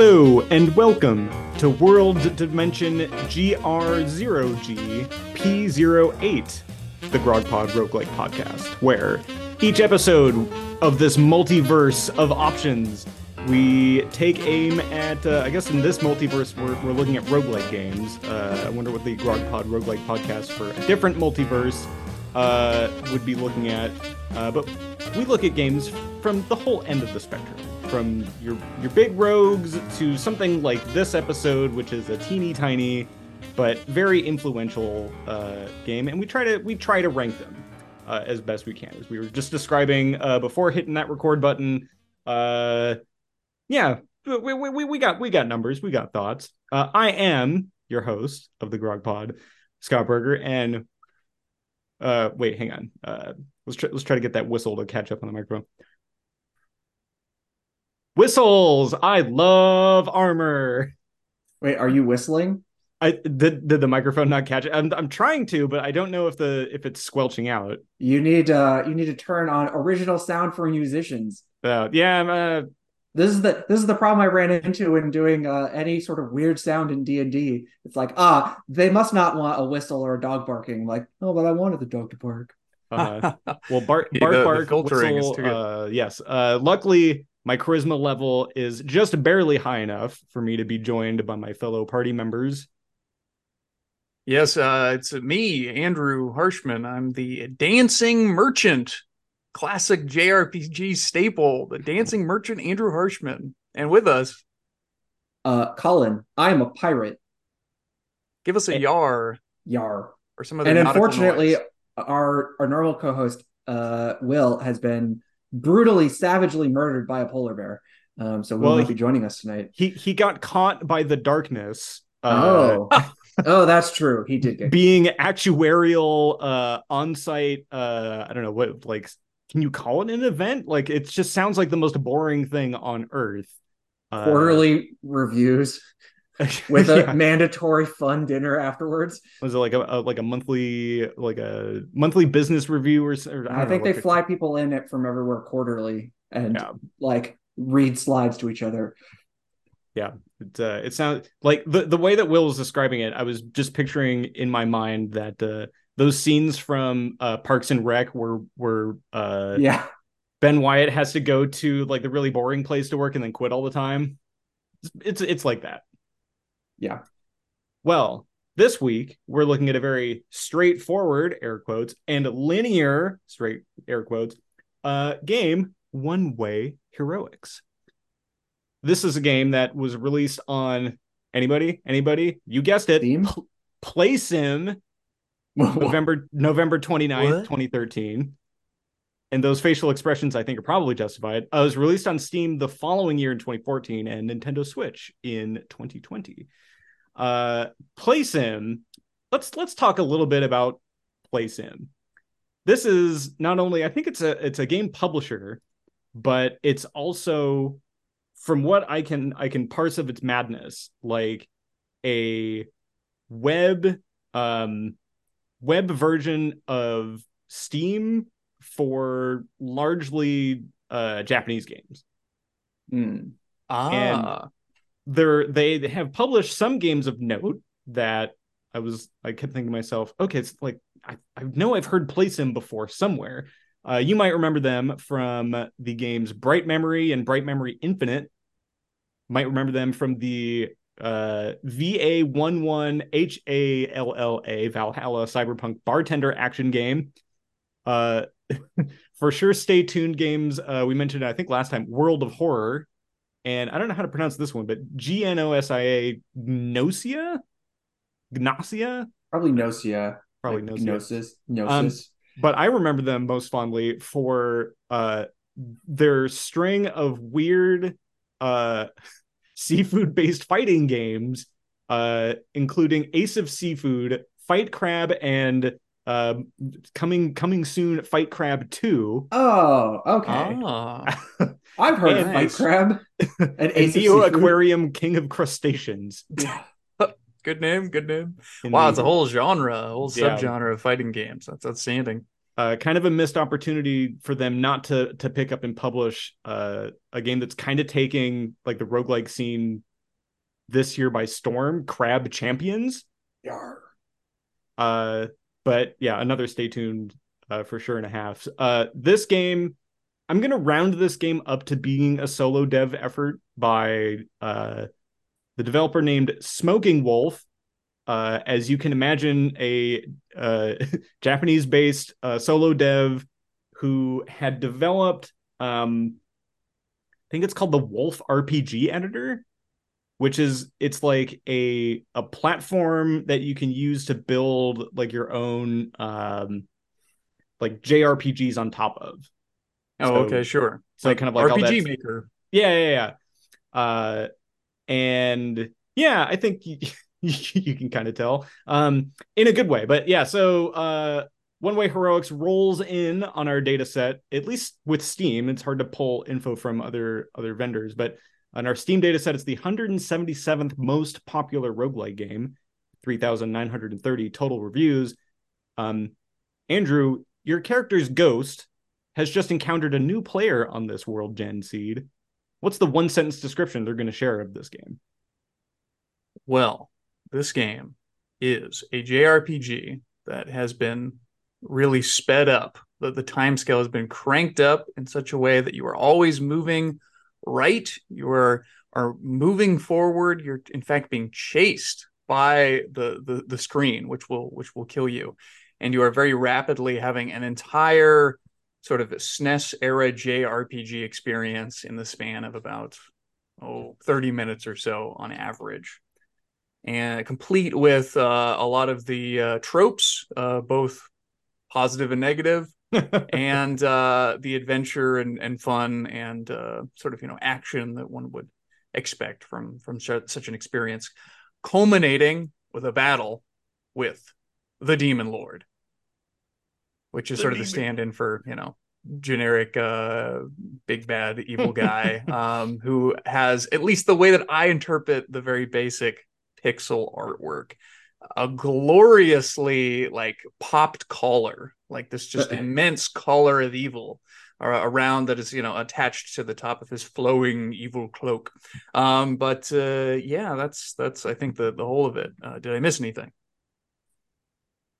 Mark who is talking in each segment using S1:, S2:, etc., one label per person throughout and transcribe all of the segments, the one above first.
S1: Hello and welcome to World Dimension GR0G P08, the Grogpod Roguelike podcast, where each episode of this multiverse of options, we take aim at, uh, I guess in this multiverse, we're, we're looking at roguelike games. Uh, I wonder what the Grogpod Roguelike podcast for a different multiverse uh, would be looking at. Uh, but we look at games from the whole end of the spectrum from your your big rogues to something like this episode, which is a teeny tiny but very influential uh, game, and we try to we try to rank them uh, as best we can. As we were just describing uh, before hitting that record button, uh, yeah, we, we, we got we got numbers, we got thoughts. Uh, I am your host of the Grog Pod, Scott Berger, and uh, wait, hang on. Let's let's try to get that whistle to catch up on the microphone. Whistles. I love armor.
S2: Wait, are you whistling?
S1: I did did the microphone not catch it? I'm I'm trying to, but I don't know if the if it's squelching out.
S2: You need uh you need to turn on original sound for musicians.
S1: Uh, yeah, I'm, uh,
S2: This is the this is the problem I ran into when doing uh, any sort of weird sound in D and D. It's like ah, they must not want a whistle or a dog barking. I'm like, oh, but I wanted the dog to bark.
S1: uh, well, bark
S3: Yeah,
S1: bark
S3: the- the
S1: bark
S3: filtering is too good.
S1: Uh, yes. Uh, luckily, my charisma level is just barely high enough for me to be joined by my fellow party members.
S3: Yes, uh, it's me, Andrew Harshman. I'm the dancing merchant, classic JRPG staple, the dancing merchant Andrew Harshman. And with us,
S2: Uh, Colin, I am a pirate.
S3: give us a yar
S2: Yar.
S3: or some other
S2: And unfortunately,
S3: noise.
S2: our our normal co-host uh Will has been brutally, savagely murdered by a polar bear. Um, so Will
S1: Well,
S2: be joining us tonight.
S1: He he got caught by the darkness. Uh,
S2: oh, oh, that's true. He did get.
S1: being actuarial uh on-site uh i don't know what like can you call it an event like it just sounds like the most boring thing on earth uh,
S2: quarterly reviews with a
S1: yeah.
S2: mandatory fun dinner afterwards.
S1: was it like a, a like a monthly like a monthly business review or, or
S2: I,
S1: don't
S2: think
S1: know
S2: they fly people in it from everywhere quarterly and
S1: Yeah.
S2: like read slides to each other.
S1: Yeah, it, uh, it sounds like the the way that will was describing it i was just picturing in my mind that uh those scenes from uh parks and rec where where uh
S2: Yeah,
S1: Ben Wyatt has to go to like the really boring place to work and then quit all the time. It's it's like that.
S2: Yeah.
S1: Well, this week we're looking at a very straightforward air quotes and linear straight air quotes uh game One Way Heroics. This is a game that was released on anybody anybody you guessed it
S2: Steam?
S1: Pl- Playism November November 29th,
S3: What?
S1: 2013. And those facial expressions I think are probably justified. Uh, it was released on Steam the following year in 2014 and Nintendo Switch in 2020. Uh Playism, let's let's talk a little bit about Playism. This is not only I think it's a it's a game publisher, but it's also from what I can I can parse of its madness, like a web um web version of Steam for largely uh Japanese games.
S2: Hmm.
S3: ah,
S1: They're they have published some games of note that I was I kept thinking to myself, okay, it's like I, I know I've heard Playism before somewhere. Uh, you might remember them from the games Bright Memory and Bright Memory Infinite. Might remember them from the uh, VA11HALLA Valhalla Cyberpunk Bartender action game. Uh, for sure, stay tuned games. Uh, we mentioned, I think last time, World of Horror. And I don't know how to pronounce this one, but G N O S I A Gnosia? Gnosia?
S2: Probably Gnosia.
S1: Probably
S2: like
S1: Gnosia.
S2: Gnosis. Gnosis.
S1: but I remember them most fondly for uh their string of weird uh seafood based fighting games uh including Ace of Seafood, Fight Crab and uh, coming coming soon Fight Crab 2
S2: oh, okay.
S3: ah.
S2: I've heard
S1: and
S2: of Fight. Crab. and
S1: and Neo Aquarium King of Crustaceans.
S3: good name, good name.
S1: in
S3: Wow,
S1: the-
S3: it's a whole genre, a whole
S1: Yeah.
S3: subgenre of fighting games. That's outstanding.
S1: uh, kind of a missed opportunity for them not to to pick up and publish uh, a game that's kind of taking like the roguelike scene this year by storm, Crab Champions.
S2: Yar.
S1: Uh, but yeah, another stay tuned uh, for sure and a half. Uh, this game, I'm gonna round this game up to being a solo dev effort by uh, the developer named Smoking Wolf. Uh, as you can imagine, a uh, Japanese based uh, solo dev who had developed, um, I think it's called the Wolf RPG Editor, which is it's like a a platform that you can use to build like your own um, like JRPGs on top of.
S3: Oh,
S1: So-
S3: okay, sure.
S1: So kind of like all
S3: RPG Maker.
S1: yeah, yeah, yeah. Uh, and yeah, I think you, you can kind of tell um, in a good way. But yeah, so uh, One Way Heroics rolls in on our data set, at least with Steam. It's hard to pull info from other other vendors, but on our Steam data set, it's the 177th most popular roguelike game, 3,930 total reviews. Um, Andrew, your character's ghost has just encountered a new player on this World Gen seed. What's the one sentence description they're going to share of this game?
S3: Well, this game is a JRPG that has been really sped up. The, the time scale has been cranked up in such a way that you are always moving right. You are are moving forward. You're in fact being chased by the, the the screen, which will which will kill you. And you are very rapidly having an entire sort of SNES era JRPG experience in the span of about oh 30 minutes or so on average and complete with uh, a lot of the uh, tropes, uh, both positive and negative, and uh, the adventure and, and fun and uh, sort of you know action that one would expect from from such an experience, culminating with a battle with the Demon Lord, which is
S1: The
S3: sort of the stand-in for you know generic uh big bad evil guy um who has at least the way that i interpret the very basic pixel artwork a gloriously like popped collar like this just immense collar of evil around that is you know attached to the top of his flowing evil cloak um but uh yeah that's that's i think the the whole of it uh, did i miss anything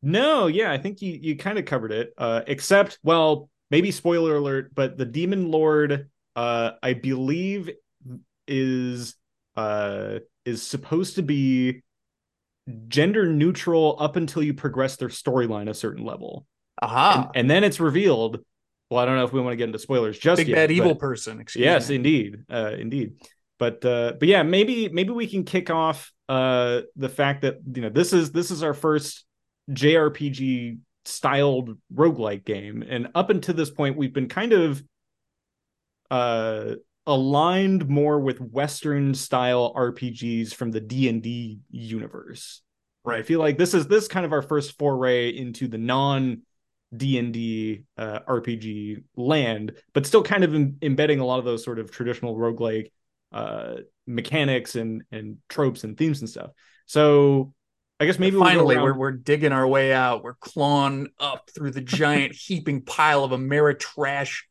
S1: no, yeah, I think you you kind of covered it. Uh, except, well, maybe spoiler alert, but the Demon Lord, uh, I believe, is uh is supposed to be gender neutral up until you progress their storyline a certain level,
S3: aha
S1: and, and then it's revealed. Well, I don't know if we want to get into spoilers just
S3: big
S1: yet,
S3: bad evil person excuse
S1: yes
S3: me.
S1: indeed uh indeed but uh but yeah maybe maybe we can kick off uh the fact that you know this is this is our first jrpg styled roguelike game and up until this point we've been kind of uh aligned more with western style rpgs from the d&d universe right i feel like this is this is kind of our first foray into the non D&D uh, RPG land, but still kind of em- embedding a lot of those sort of traditional roguelike uh, mechanics and and tropes and themes and stuff. So I guess maybe we'll
S3: finally
S1: around-
S3: we're, we're digging our way out we're clawing up through the giant heaping pile of Ameritrash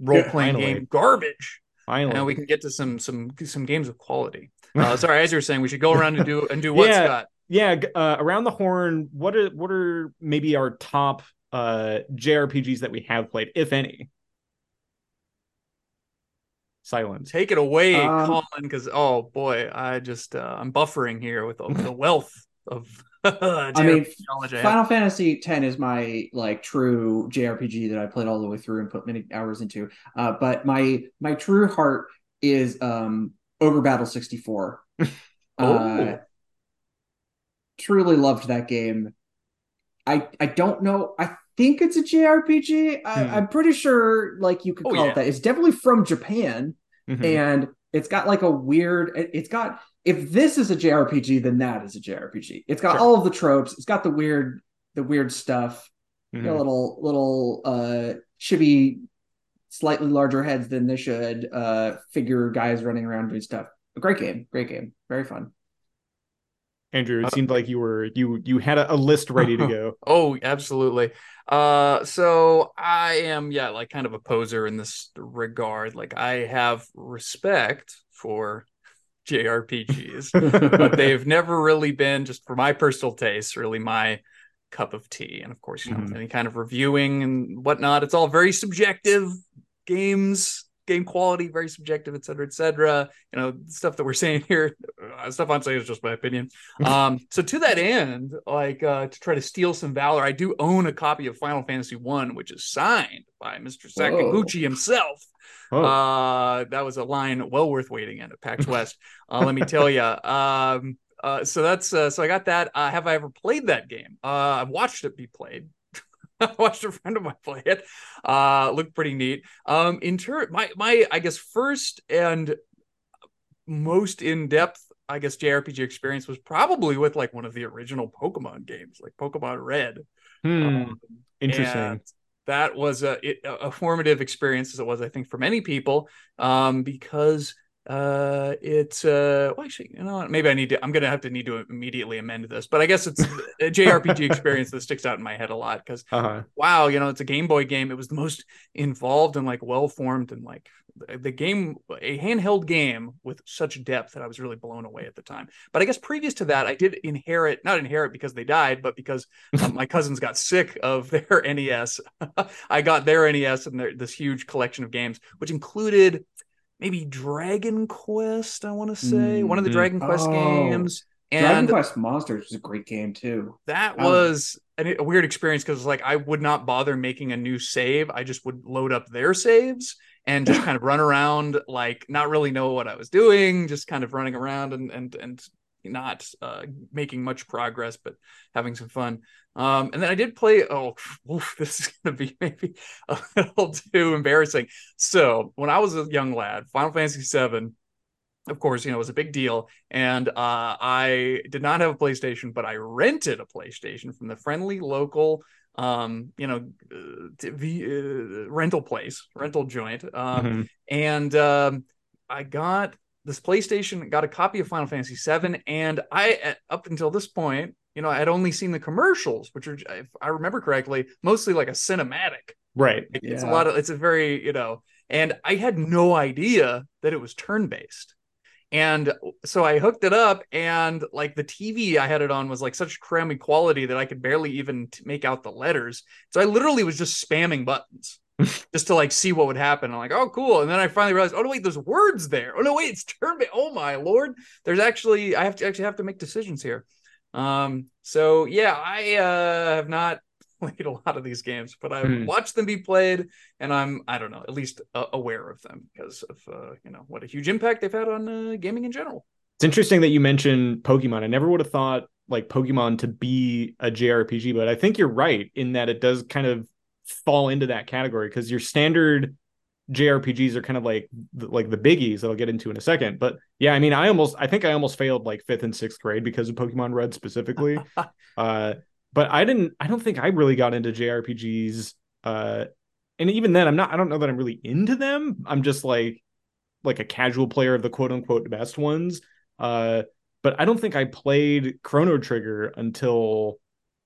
S3: role-playing
S1: Finally.
S3: game garbage
S1: finally.
S3: and we can get to some some some games of quality uh, sorry as you were saying we should go around and do and do what
S1: Yeah.
S3: scott
S1: yeah, uh, around the horn. What are what are maybe our top uh, JRPGs that we have played, if any? Silence.
S3: take it away
S2: Um,
S3: colin because oh boy i just uh, i'm buffering here with the, the wealth of
S2: I mean,
S3: I.
S2: Final Fantasy X is my like true JRPG that I played all the way through and put many hours into. Uh, but my my true heart is um Ogre Battle 64. Uh,
S3: Oh.
S2: truly loved that game. I I don't know. I think it's a JRPG. I,
S1: Hmm.
S2: I'm pretty sure like you could
S3: Oh,
S2: call
S3: yeah.
S2: it that. It's definitely from Japan
S1: Mhm.
S2: and it's got like a weird it- it's got if this is a JRPG then that is a JRPG. It's got
S1: Sure.
S2: all of the tropes. It's got the weird the weird stuff.
S1: Mhm.
S2: You know, little little uh chibi slightly larger heads than they should uh figure guys running around doing stuff. A great game, great game. Very fun.
S1: Andrew, it
S3: Uh,
S1: seemed like you were you you had a, a list ready to go.
S3: Oh, absolutely. Uh, so I am, yeah, like kind of a poser in this regard. Like I have respect for JRPGs, but they've never really been, just for my personal taste, really my cup of tea. And of course, you know,
S1: Mhm.
S3: any kind of reviewing and whatnot, it's all very subjective. Games, game quality, very subjective, et cetera, et cetera. You know, stuff that we're saying here, uh, stuff I'm saying is just my opinion. Um, so to that end, like uh, to try to steal some valor, I do own a copy of Final Fantasy One, which is signed by Mr. Sakaguchi himself.
S1: Oh,
S3: Uh, that was a line well worth waiting in at PAX West. Uh, let me tell you. Um, uh, so that's uh, so I got that. Uh, have I ever played that game? Uh, I've watched it be played. I watched a friend of mine play it. Uh, looked pretty neat. Um, in turn, my my I guess first and most in depth, I guess JRPG experience was probably with like one of the original Pokemon games, like Pokemon Red.
S1: hmm,
S3: Um,
S1: interesting.
S3: that was a a formative experience as it was, I think, for many people, um, because uh, it's uh, well, actually, you know, what? maybe I need to. I'm gonna have to need to immediately amend this, but I guess it's a JRPG experience that sticks out in my head a lot because
S1: Uh-huh.
S3: wow, you know, it's a Game Boy game. It was the most involved and like well formed and like the game, a handheld game with such depth that I was really blown away at the time. But I guess previous to that, I did inherit, not inherit because they died, but because um, my cousins got sick of their NES. I got their NES and their, this huge collection of games, which included maybe Dragon Quest, I want to say, one of the
S1: Mm.
S3: Dragon Quest
S2: Oh.
S3: games.
S2: Dragon Quest Monsters was a great game too.
S3: that
S2: Um,
S3: was a weird experience because like I would not bother making a new save. I just would load up their saves and just kind of run around, like not really know what I was doing, just kind of running around and and and not uh, making much progress, but having some fun. Um, and then I did play. Oh, oof, this is gonna be maybe a little too embarrassing. So when I was a young lad, Final Fantasy VII of course, you know, was a big deal. And uh, I did not have a PlayStation, but I rented a PlayStation from the friendly local, um, you know, uh, TV, uh, rental place, rental joint. Um,
S1: Mhm.
S3: And um, I got this PlayStation, got a copy of Final Fantasy VII, and I, up until this point, you know, I had only seen the commercials, which are, if I remember correctly, mostly like a cinematic.
S1: Right.
S3: It's a lot of, it's a very, you know, and I had no idea that it was turn based. And so I hooked it up, and like the TV I had it on was like such crummy quality that I could barely even t- make out the letters. So I literally was just spamming buttons just to like see what would happen. I'm like, oh, cool. And then I finally realized, oh no, wait, there's words there. Oh no, wait, it's turn based. Oh my lord, there's actually I have to actually have to make decisions here. Um, so yeah, I uh, have not played a lot of these games, but I've
S1: Hmm.
S3: watched them be played, and I'm I don't know at least uh, aware of them because of uh, you know what a huge impact they've had on uh, gaming in general.
S1: It's interesting that you mentioned Pokemon. I never would have thought like Pokemon to be a JRPG, but I think you're right in that it does kind of fall into that category because your standard JRPGs are kind of like like the biggies that I'll get into in a second. But yeah, I mean, I almost I think I almost failed like fifth and sixth grade because of Pokemon Red specifically. uh, but I didn't. I don't think I really got into JRPGs. Uh, and even then, I'm not. I don't know that I'm really into them. I'm just like like a casual player of the quote unquote best ones. Uh, but I don't think I played Chrono Trigger until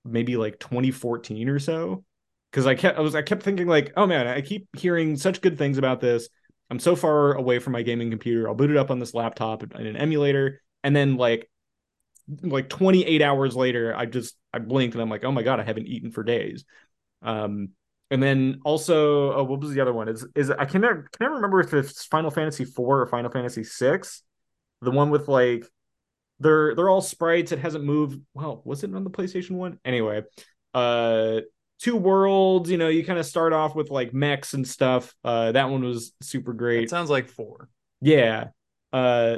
S1: maybe like 2014 or so. Because I kept I was I kept thinking like, oh man, I keep hearing such good things about this. I'm so far away from my gaming computer. I'll boot it up on this laptop in an emulator, and then like like 28 hours later, I just I blinked and I'm like, oh my god, I haven't eaten for days. Um, and then also, oh, what was the other one? Is is I can never can never remember if it's Final Fantasy four or Final Fantasy six, the one with like they're they're all sprites. It hasn't moved. Well, was it on the PlayStation one? Anyway, uh, two worlds. You know, you kind of start off with like mechs and stuff. Uh, that one was super
S3: It
S1: great.
S3: sounds like four.
S1: Yeah. Uh,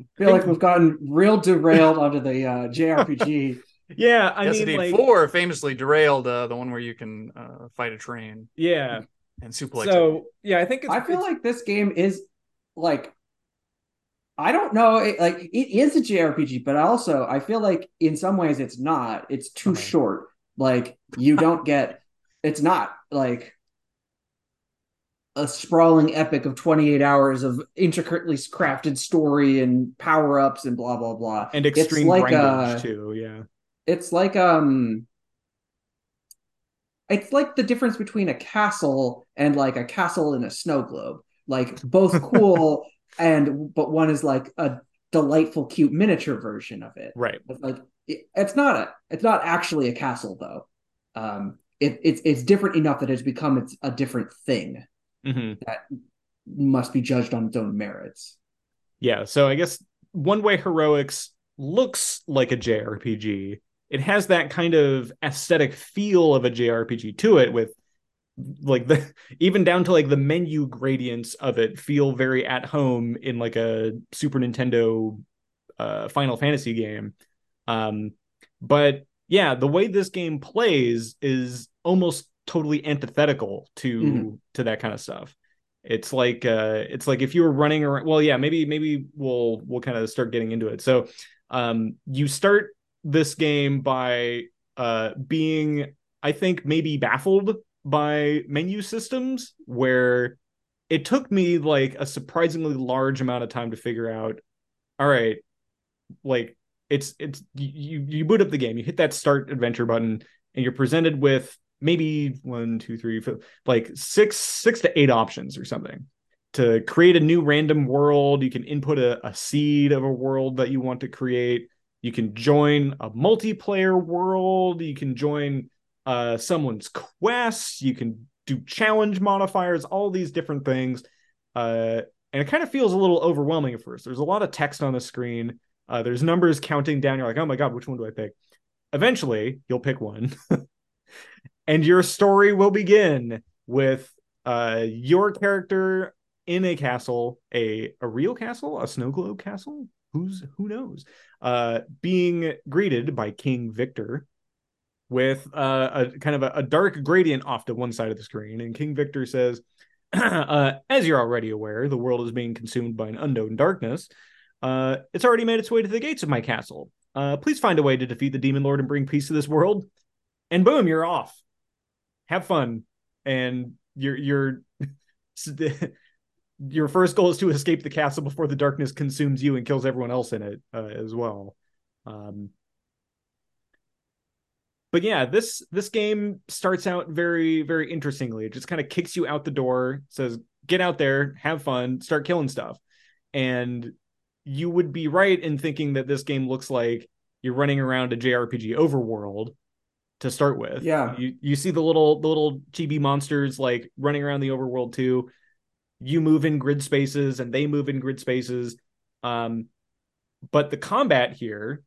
S2: I feel like we've gotten real derailed onto the uh, JRPG.
S1: yeah. I
S3: yes,
S1: mean,
S3: indeed.
S1: like,
S3: Four famously derailed uh, the one where you can uh, fight a train
S1: yeah.
S3: and suplex it.
S1: So yeah, I think it's.
S2: I feel
S1: it's-
S2: like this game is like I don't know, it, like it is a JRPG, but also I feel like in some ways it's not. It's too
S1: Okay.
S2: short. Like you don't get. It's not like a sprawling epic of 28 hours of intricately crafted story and power ups and blah blah blah.
S1: And extreme
S2: like
S1: grindage
S2: a-
S1: too. Yeah.
S2: It's like um it's like the difference between a castle and like a castle in a snow globe. Like both cool and but one is like a delightful cute miniature version of it.
S1: Right.
S2: Like it's not a it's not actually a castle though. Um it, it's it's different enough that it's become it's a different thing
S1: hmm
S2: that must be judged on its own merits.
S1: Yeah. So I guess One Way Heroics looks like a JRPG. It has that kind of aesthetic feel of a JRPG to it with like the even down to like the menu gradients of it feel very at home in like a Super Nintendo uh Final Fantasy game. Um but yeah, the way this game plays is almost totally antithetical to
S2: Mhm.
S1: to that kind of stuff. It's like uh it's like if you were running around well yeah, maybe maybe we'll we'll kind of start getting into it. So um you start this game by uh being I think maybe baffled by menu systems where it took me like a surprisingly large amount of time to figure out all right like it's it's you you boot up the game you hit that start adventure button and you're presented with maybe one two three four, like six six to eight options or something. To create a new random world you can input a, a seed of a world that you want to create. You can join a multiplayer world. You can join uh someone's quest. You can do challenge modifiers all these different things. Uh and it kind of feels a little overwhelming at first. There's a lot of text on the screen uh, there's numbers counting down. You're like, oh my god, which one do I pick? Eventually, you'll pick one, and your story will begin with uh, your character in a castle, a a real castle, a snow globe castle. Who's who knows? Uh, being greeted by King Victor with uh, a kind of a, a dark gradient off to one side of the screen, and King Victor says. uh, as you're already aware, the world is being consumed by an unknown darkness. Uh, it's already made its way to the gates of my castle. Uh, please find a way to defeat the demon lord and bring peace to this world. And boom, you're off. Have fun. And your your your first goal is to escape the castle before the darkness consumes you and kills everyone else in it uh, as well. Um, but yeah, this this game starts out very very interestingly. It just kind of kicks you out the door, says get out there, have fun, start killing stuff. And you would be right in thinking that this game looks like you're running around a JRPG overworld to start with.
S2: Yeah.
S1: You you see the little the little chibi monsters like running around the overworld too. You move in grid spaces and they move in grid spaces. Um but the combat here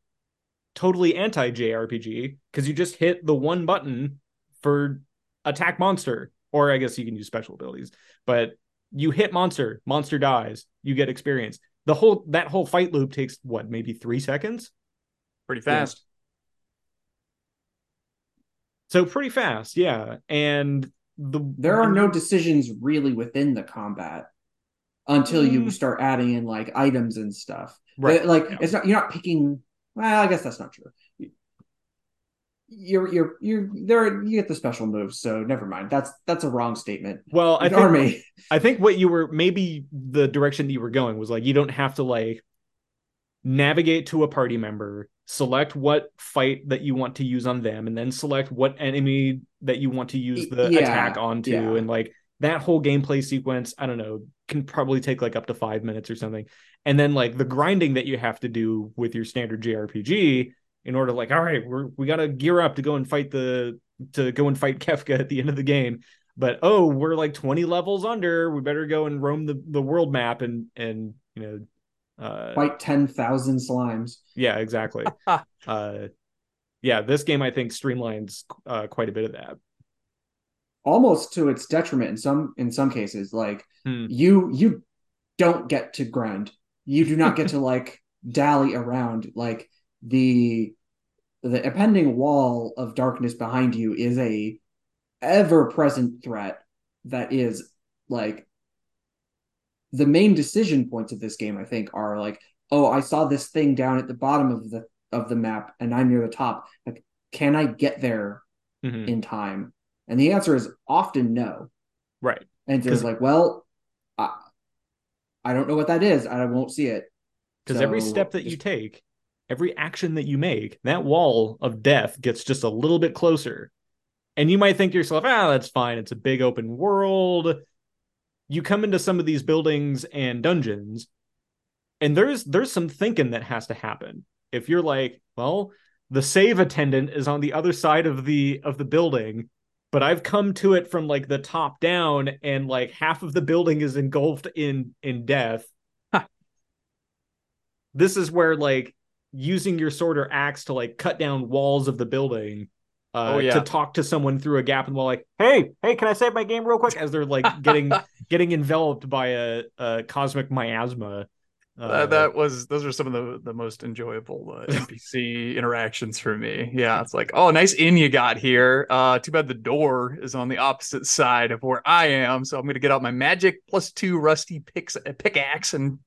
S1: totally anti JRPG because you just hit the one button for attack monster or I guess you can use special abilities. But you hit monster, monster dies, you get experience the whole that whole fight loop takes what maybe three seconds
S3: Pretty fast.
S1: so pretty fast yeah and the
S2: There are no decisions really within the combat until you
S1: Mm.
S2: start adding in like items and stuff.
S1: right
S2: Like
S1: yeah.
S2: it's not you're not picking. Well, I guess that's not true. You're you're you're there. You get the special moves, so never mind. That's that's a wrong statement.
S1: well i think
S2: me.
S1: i think what you were maybe the direction that you were going was like you don't have to like navigate to a party member select what fight that you want to use on them and then select what enemy that you want to use the
S2: Yeah,
S1: attack onto
S2: yeah.
S1: and like that whole gameplay sequence i don't know can probably take like up to five minutes or something and then like the grinding that you have to do with your standard jrpg in order like all right we're we gotta gear up to go and fight the to go and fight kefka at the end of the game. But oh we're like 20 levels under. We better go and roam the, the world map and and you know uh
S2: Fight ten thousand slimes.
S1: yeah exactly. Uh yeah this game i think streamlines uh quite a bit of that.
S2: Almost to its detriment in some in some cases. Like
S1: Hmm.
S2: you you don't get to grind. You do not get to like dally around. Like the the impending wall of darkness behind you is a ever present threat that is like the main decision points of this game i think are like oh i saw this thing down at the bottom of the of the map and i'm near the top like can i get there
S1: Mhm.
S2: in time and the answer is often no
S1: right
S2: And it's like, well, I, I don't know what that is. I won't see it.
S1: Because every step that you take, every action that you make, that wall of death gets just a little bit closer. And you might think to yourself, ah, that's fine. It's a big open world. You come into some of these buildings and dungeons, and there's there's some thinking that has to happen. If you're like, well, the save attendant is on the other side of the of the building, but I've come to it from like the top down, and like half of the building is engulfed in in death this is where like using your sword or axe to like cut down walls of the building uh
S3: Oh, yeah.
S1: to talk to someone through a gap and wall like hey hey can i save my game real quick as they're like getting getting enveloped by a, a cosmic miasma uh,
S3: Uh, that was those are some of the the most enjoyable uh, NPC interactions for me. Yeah, it's like, oh, nice inn you got here. Uh, too bad the door is on the opposite side of where I am, so I'm gonna get out my magic plus two rusty picks pickaxe and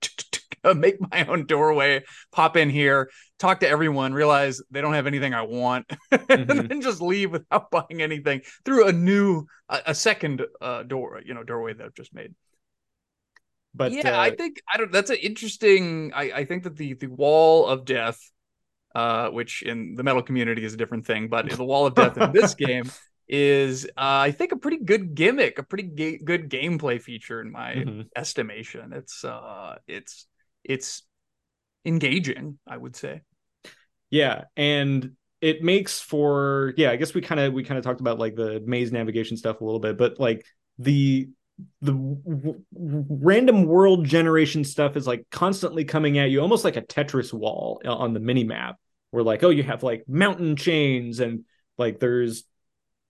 S3: make my own doorway. Pop in here, talk to everyone, realize they don't have anything I want, and
S1: Mhm.
S3: then just leave without buying anything through a new a, a second uh door, you know, doorway that I've just made
S1: but
S3: yeah,
S1: uh,
S3: I think I don't. That's an interesting. I I think that the the wall of death, uh, which in the metal community is a different thing, but the wall of death in this game is, uh, I think, a pretty good gimmick, a pretty ga- good gameplay feature in my
S1: mhm.
S3: estimation. It's uh, it's it's engaging, I would say.
S1: yeah and it makes for yeah i guess we kind of we kind of talked about like the maze navigation stuff a little bit but like the the w- random world generation stuff is like constantly coming at you almost like a tetris wall uh, on the mini map where like oh you have like mountain chains and like there's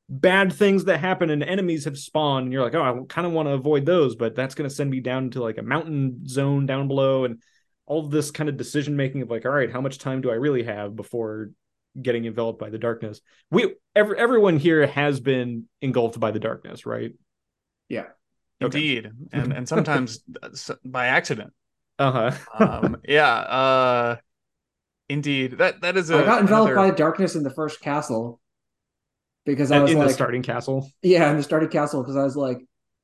S1: bad things that happen and enemies have spawned and you're like oh i kind of want to avoid those but that's going to send me down to like a mountain zone down below and all of this kind of decision making of like all right how much time do i really have before getting enveloped by the darkness we every, everyone here has been engulfed by the darkness right
S2: Yeah.
S1: Okay.
S3: Indeed, and and sometimes by accident.
S1: uh-huh
S3: Um, yeah. Uh, indeed, that that is a.
S2: I got enveloped
S3: another-
S2: by the darkness in the first castle because I
S1: in
S2: was
S1: the
S2: like,
S1: starting castle
S2: yeah, in the starting castle because I was like,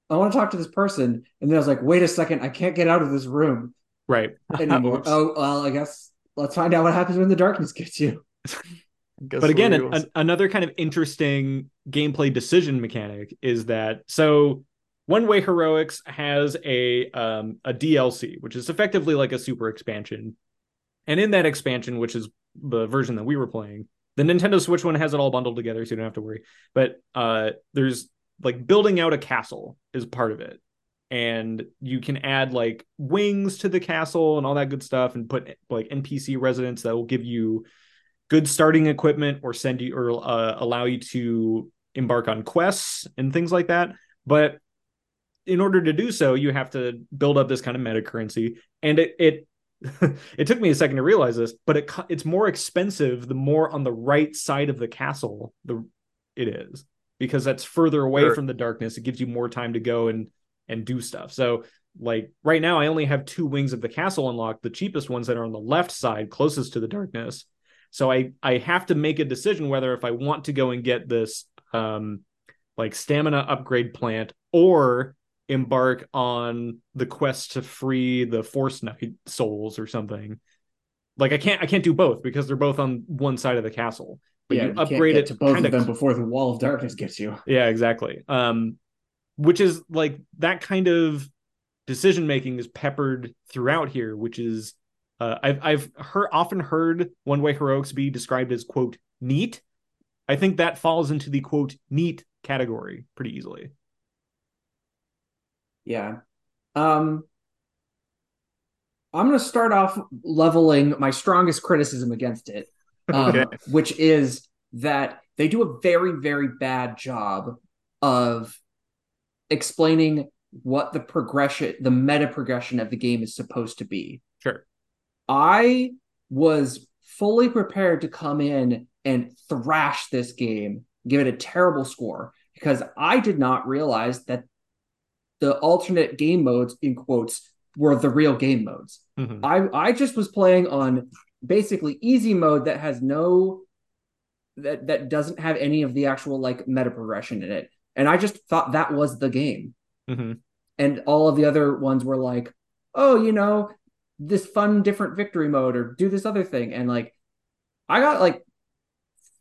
S2: I want to talk to this person, and then I was like, wait a second, I can't get out of this room
S1: right
S2: anymore.
S3: Oops.
S2: oh well, I guess let's find out what happens when the darkness gets you.
S1: But again an, an- another kind of interesting gameplay decision mechanic is that so one way heroics has a um a dlc which is effectively like a super expansion and in that expansion which is the version that we were playing the nintendo switch one has it all bundled together so you don't have to worry. But uh there's like building out a castle is part of it. And you can add like wings to the castle and all that good stuff and put like npc residents that will give you good starting equipment or send you or uh, allow you to embark on quests and things like that. But in order to do so you have to build up this kind of meta currency and it it it took me a second to realize this but it it's more expensive the more on the right side of the castle the it is because that's further away
S3: Sure.
S1: from the darkness. It gives you more time to go and and do stuff. So like right now i only have two wings of the castle unlocked the cheapest ones that are on the left side closest to the darkness. So I I have to make a decision whether if I want to go and get this um like stamina upgrade plant or embark on the quest to free the force knight souls or something. Like I can't I can't do both because they're both on one side of the castle. But
S2: yeah,
S1: you
S2: you
S1: upgrade it
S2: to both
S1: kinda
S2: of them before the wall of darkness gets you.
S1: yeah, exactly. Um, which is like that kind of decision making is peppered throughout here, which is uh, I've I've heard often heard one way heroics be described as quote neat. I think that falls into the quote neat category pretty easily.
S2: Yeah. Um I'm going to start off leveling my strongest criticism against it, um,
S3: Okay.
S2: which is that they do a very, very bad job of explaining what the progression, the meta progression of the game is supposed to be.
S1: Sure.
S2: I was fully prepared to come in and thrash this game, give it a terrible score, because I did not realize that the alternate game modes, in quotes, were the real game modes.
S1: Mhm.
S2: I I just was playing on basically easy mode that has no that that doesn't have any of the actual like meta progression in it. And I just thought that was the game.
S1: Mhm.
S2: and all of the other ones were like, oh, you know, this fun different victory mode or do this other thing, and like, I got like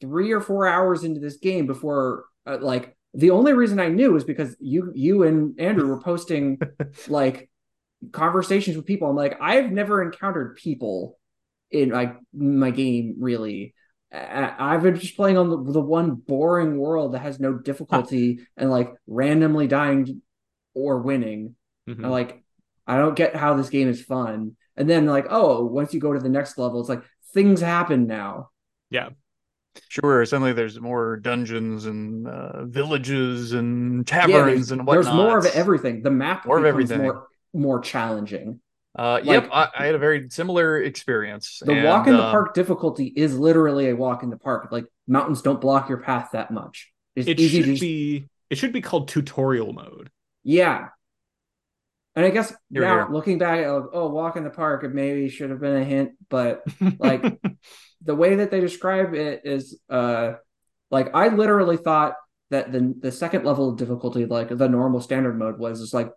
S2: three or four hours into this game before uh, like the only reason I knew is because you you and Andrew were posting like conversations with people. I'm like, I've never encountered people in my my game really. I- I've been just playing on the, the one boring world that has no difficulty and like randomly dying or winning.
S1: Mhm.
S2: I'm like, I don't get how this game is fun. And then like, oh, once you go to the next level, it's like things happen now.
S3: Sure, suddenly there's more dungeons and uh, villages and taverns
S2: there's,
S3: and whatnot.
S2: there's more of everything. The map
S3: More of
S2: becomes
S3: everything.
S2: more more challenging.
S3: Uh,
S2: Like-
S3: yep, I, I had a very similar experience.
S2: The
S3: and,
S2: walk in the
S3: uh,
S2: park difficulty is literally a walk in the park. Like mountains don't block your path that much. It's
S1: It
S2: easy
S1: should
S2: to just,
S1: be it should be called tutorial mode.
S2: yeah. And I guess
S3: Here,
S2: now
S3: here.
S2: looking back, oh, oh, walk in the park, it maybe should have been a hint, but Like- the way that they describe it is uh like I literally thought that the the second level of difficulty, like the normal standard mode, was just like,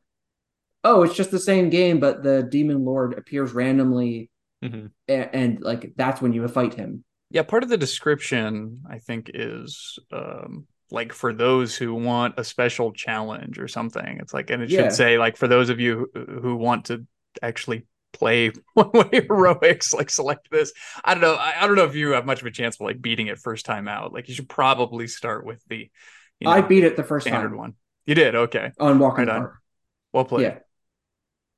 S2: oh, it's just the same game, but the demon lord appears randomly,
S1: Mhm.
S2: and, and like that's when you fight him.
S3: Yeah, part of the description, I think, is um, like for those who want a special challenge or something. It's like, and it
S2: Yeah.
S3: should say, like, for those of you who, who want to actually play one way heroics, like, select this. I don't know. I, I don't know if you have much of a chance of like beating it first time out. Like, you should probably start with the you
S2: I beat it the first
S3: standard
S2: time
S3: one. You did okay.
S2: on Walk in
S3: Right on.
S2: Park.
S3: Well played.
S2: Yeah.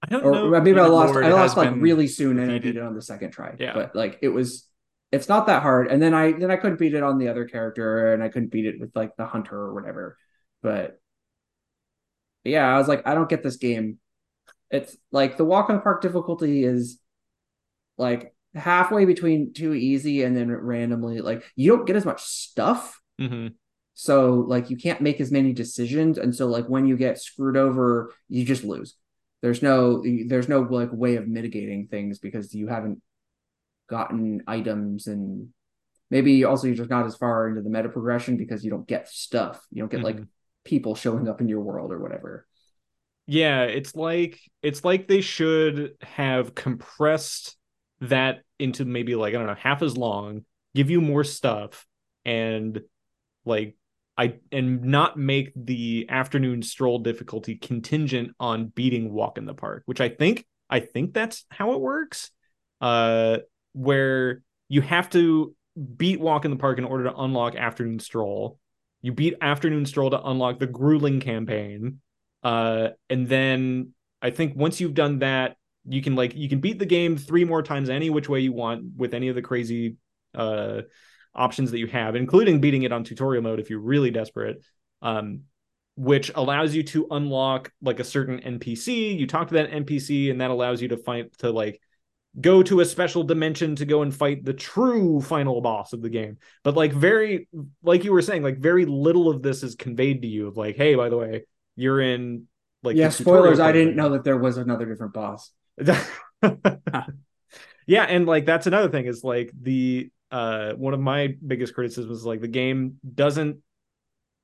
S1: I don't
S2: or
S1: know.
S2: maybe I lost. I lost like really soon, and I beat it on the second try.
S1: Yeah.
S2: but like it was, it's not that hard. And then I then I couldn't beat it on the other character, and I couldn't beat it with like the hunter or whatever. But yeah, I was like, I don't get this game. It's like the walk in the park difficulty is like halfway between too easy and then randomly like you don't get as much stuff.
S1: Mhm.
S2: so like you can't make as many decisions. And so like when you get screwed over you just lose. There's no there's no like way of mitigating things because you haven't gotten items and maybe also you're just not as far into the meta progression because you don't get stuff. You don't get like
S1: Mhm.
S2: people showing up in your world or whatever
S1: Yeah, it's like it's like they should have compressed that into maybe like I don't know half as long, give you more stuff, and like I and not make the afternoon stroll difficulty contingent on beating walk in the park, which I think I think that's how it works. Uh, where you have to beat walk in the park in order to unlock afternoon stroll. You beat afternoon stroll to unlock the grueling campaign. Uh, and then I think once you've done that, you can like you can beat the game three more times any which way you want with any of the crazy uh options that you have, including beating it on tutorial mode if you're really desperate. Um, which allows you to unlock like a certain NPC. You talk to that NPC, and that allows you to fight to like go to a special dimension to go and fight the true final boss of the game. But like very like you were saying, like very little of this is conveyed to you of like, hey, by the way, you're in like
S2: yeah spoilers i didn't know that there was another different boss.
S1: Yeah, and like that's another thing is like the uh one of my biggest criticisms is like the game doesn't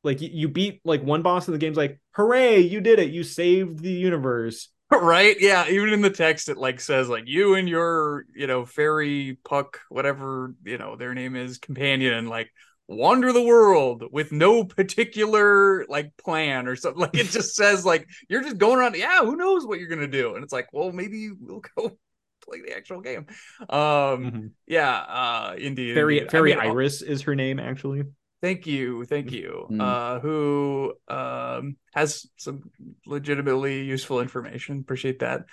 S1: like you beat like one boss and the game's like hooray you did it you saved the universe.
S3: Right? Yeah even in the text it like says like you and your you know fairy puck whatever you know their name is companion like wander the world with no particular like plan or something like it just says like you're just going around yeah who knows what you're gonna do and it's like well maybe we'll go play the actual game um yeah uh indeed
S1: fairy
S3: indeed. I mean,
S1: iris is her name actually
S3: Thank you, thank you.
S2: Mm.
S3: Uh, who um has some legitimately useful information. Appreciate that.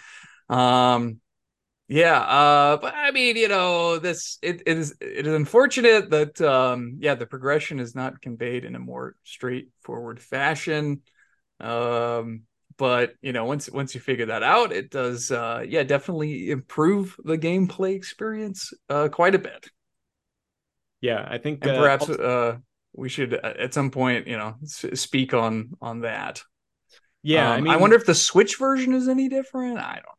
S3: Um, yeah. Uh, but I mean, you know, this it, it is it is unfortunate that um, yeah, the progression is not conveyed in a more straightforward fashion. Um, but you know, once once you figure that out, it does uh, yeah, definitely improve the gameplay experience uh quite a bit.
S1: yeah i think
S3: and
S1: uh,
S3: perhaps
S1: also-
S3: uh we should uh, at some point you know speak on on that
S1: yeah i
S3: Um,
S1: mean
S3: i wonder if the switch version is any different i don't know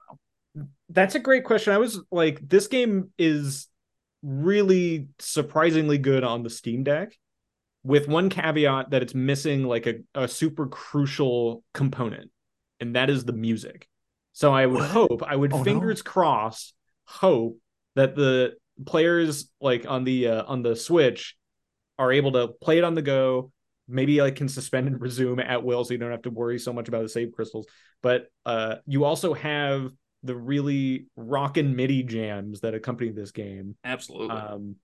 S1: That's a great question. I was like, this game is really surprisingly good on the Steam Deck, with one caveat that it's missing like a, a super crucial component. and that is the music. So I would
S3: What?
S1: hope, I would
S3: Oh, no.
S1: fingers crossed, hope that the players like on the uh, on the Switch are able to play it on the go. Maybe like can suspend and resume at will, so you don't have to worry so much about the save crystals. But uh, you also have the really rockin' MIDI jams that accompany this game.
S3: Absolutely.
S1: Um,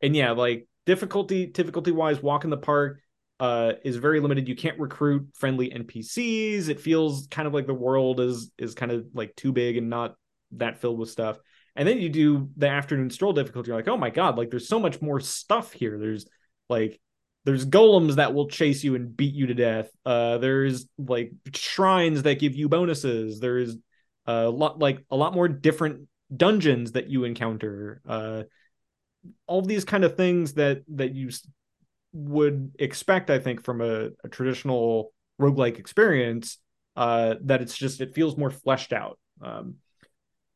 S1: and yeah, like difficulty difficulty wise, walk in the park uh, is very limited. You can't recruit friendly NPCs. It feels kind of like the world is is kind of like too big and not that filled with stuff. And then you do the afternoon stroll difficulty. You're like, oh my god, like there's so much more stuff here. There's like there's golems that will chase you and beat you to death. Uh, there's like shrines that give you bonuses. There's a lot like a lot more different dungeons that you encounter. Uh, all these kind of things that that you would expect, I think, from a, a traditional roguelike experience. Uh, that it's just it feels more fleshed out. Um,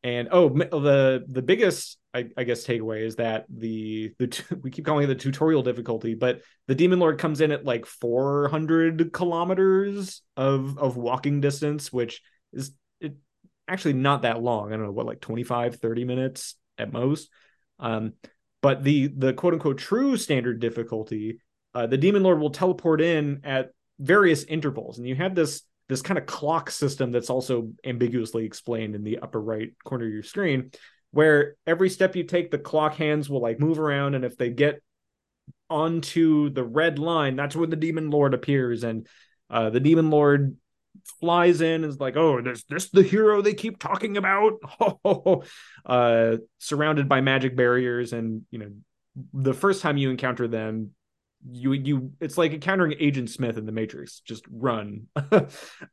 S1: and oh, the the biggest I, I guess takeaway is that the the we keep calling it the tutorial difficulty, but the demon lord comes in at like 400 kilometers of of walking distance, which is actually not that long. I don't know what like 25 30 minutes at most. Um, but the the quote unquote true standard difficulty, uh, the demon lord will teleport in at various intervals, and you have this this kind of clock system that's also ambiguously explained in the upper right corner of your screen where every step you take the clock hands will like move around and if they get onto the red line that's when the demon lord appears and uh, the demon lord flies in is like oh this this the hero they keep talking about? Uh surrounded by magic barriers and you know the first time you encounter them you you it's like encountering agent smith in the matrix. Just run.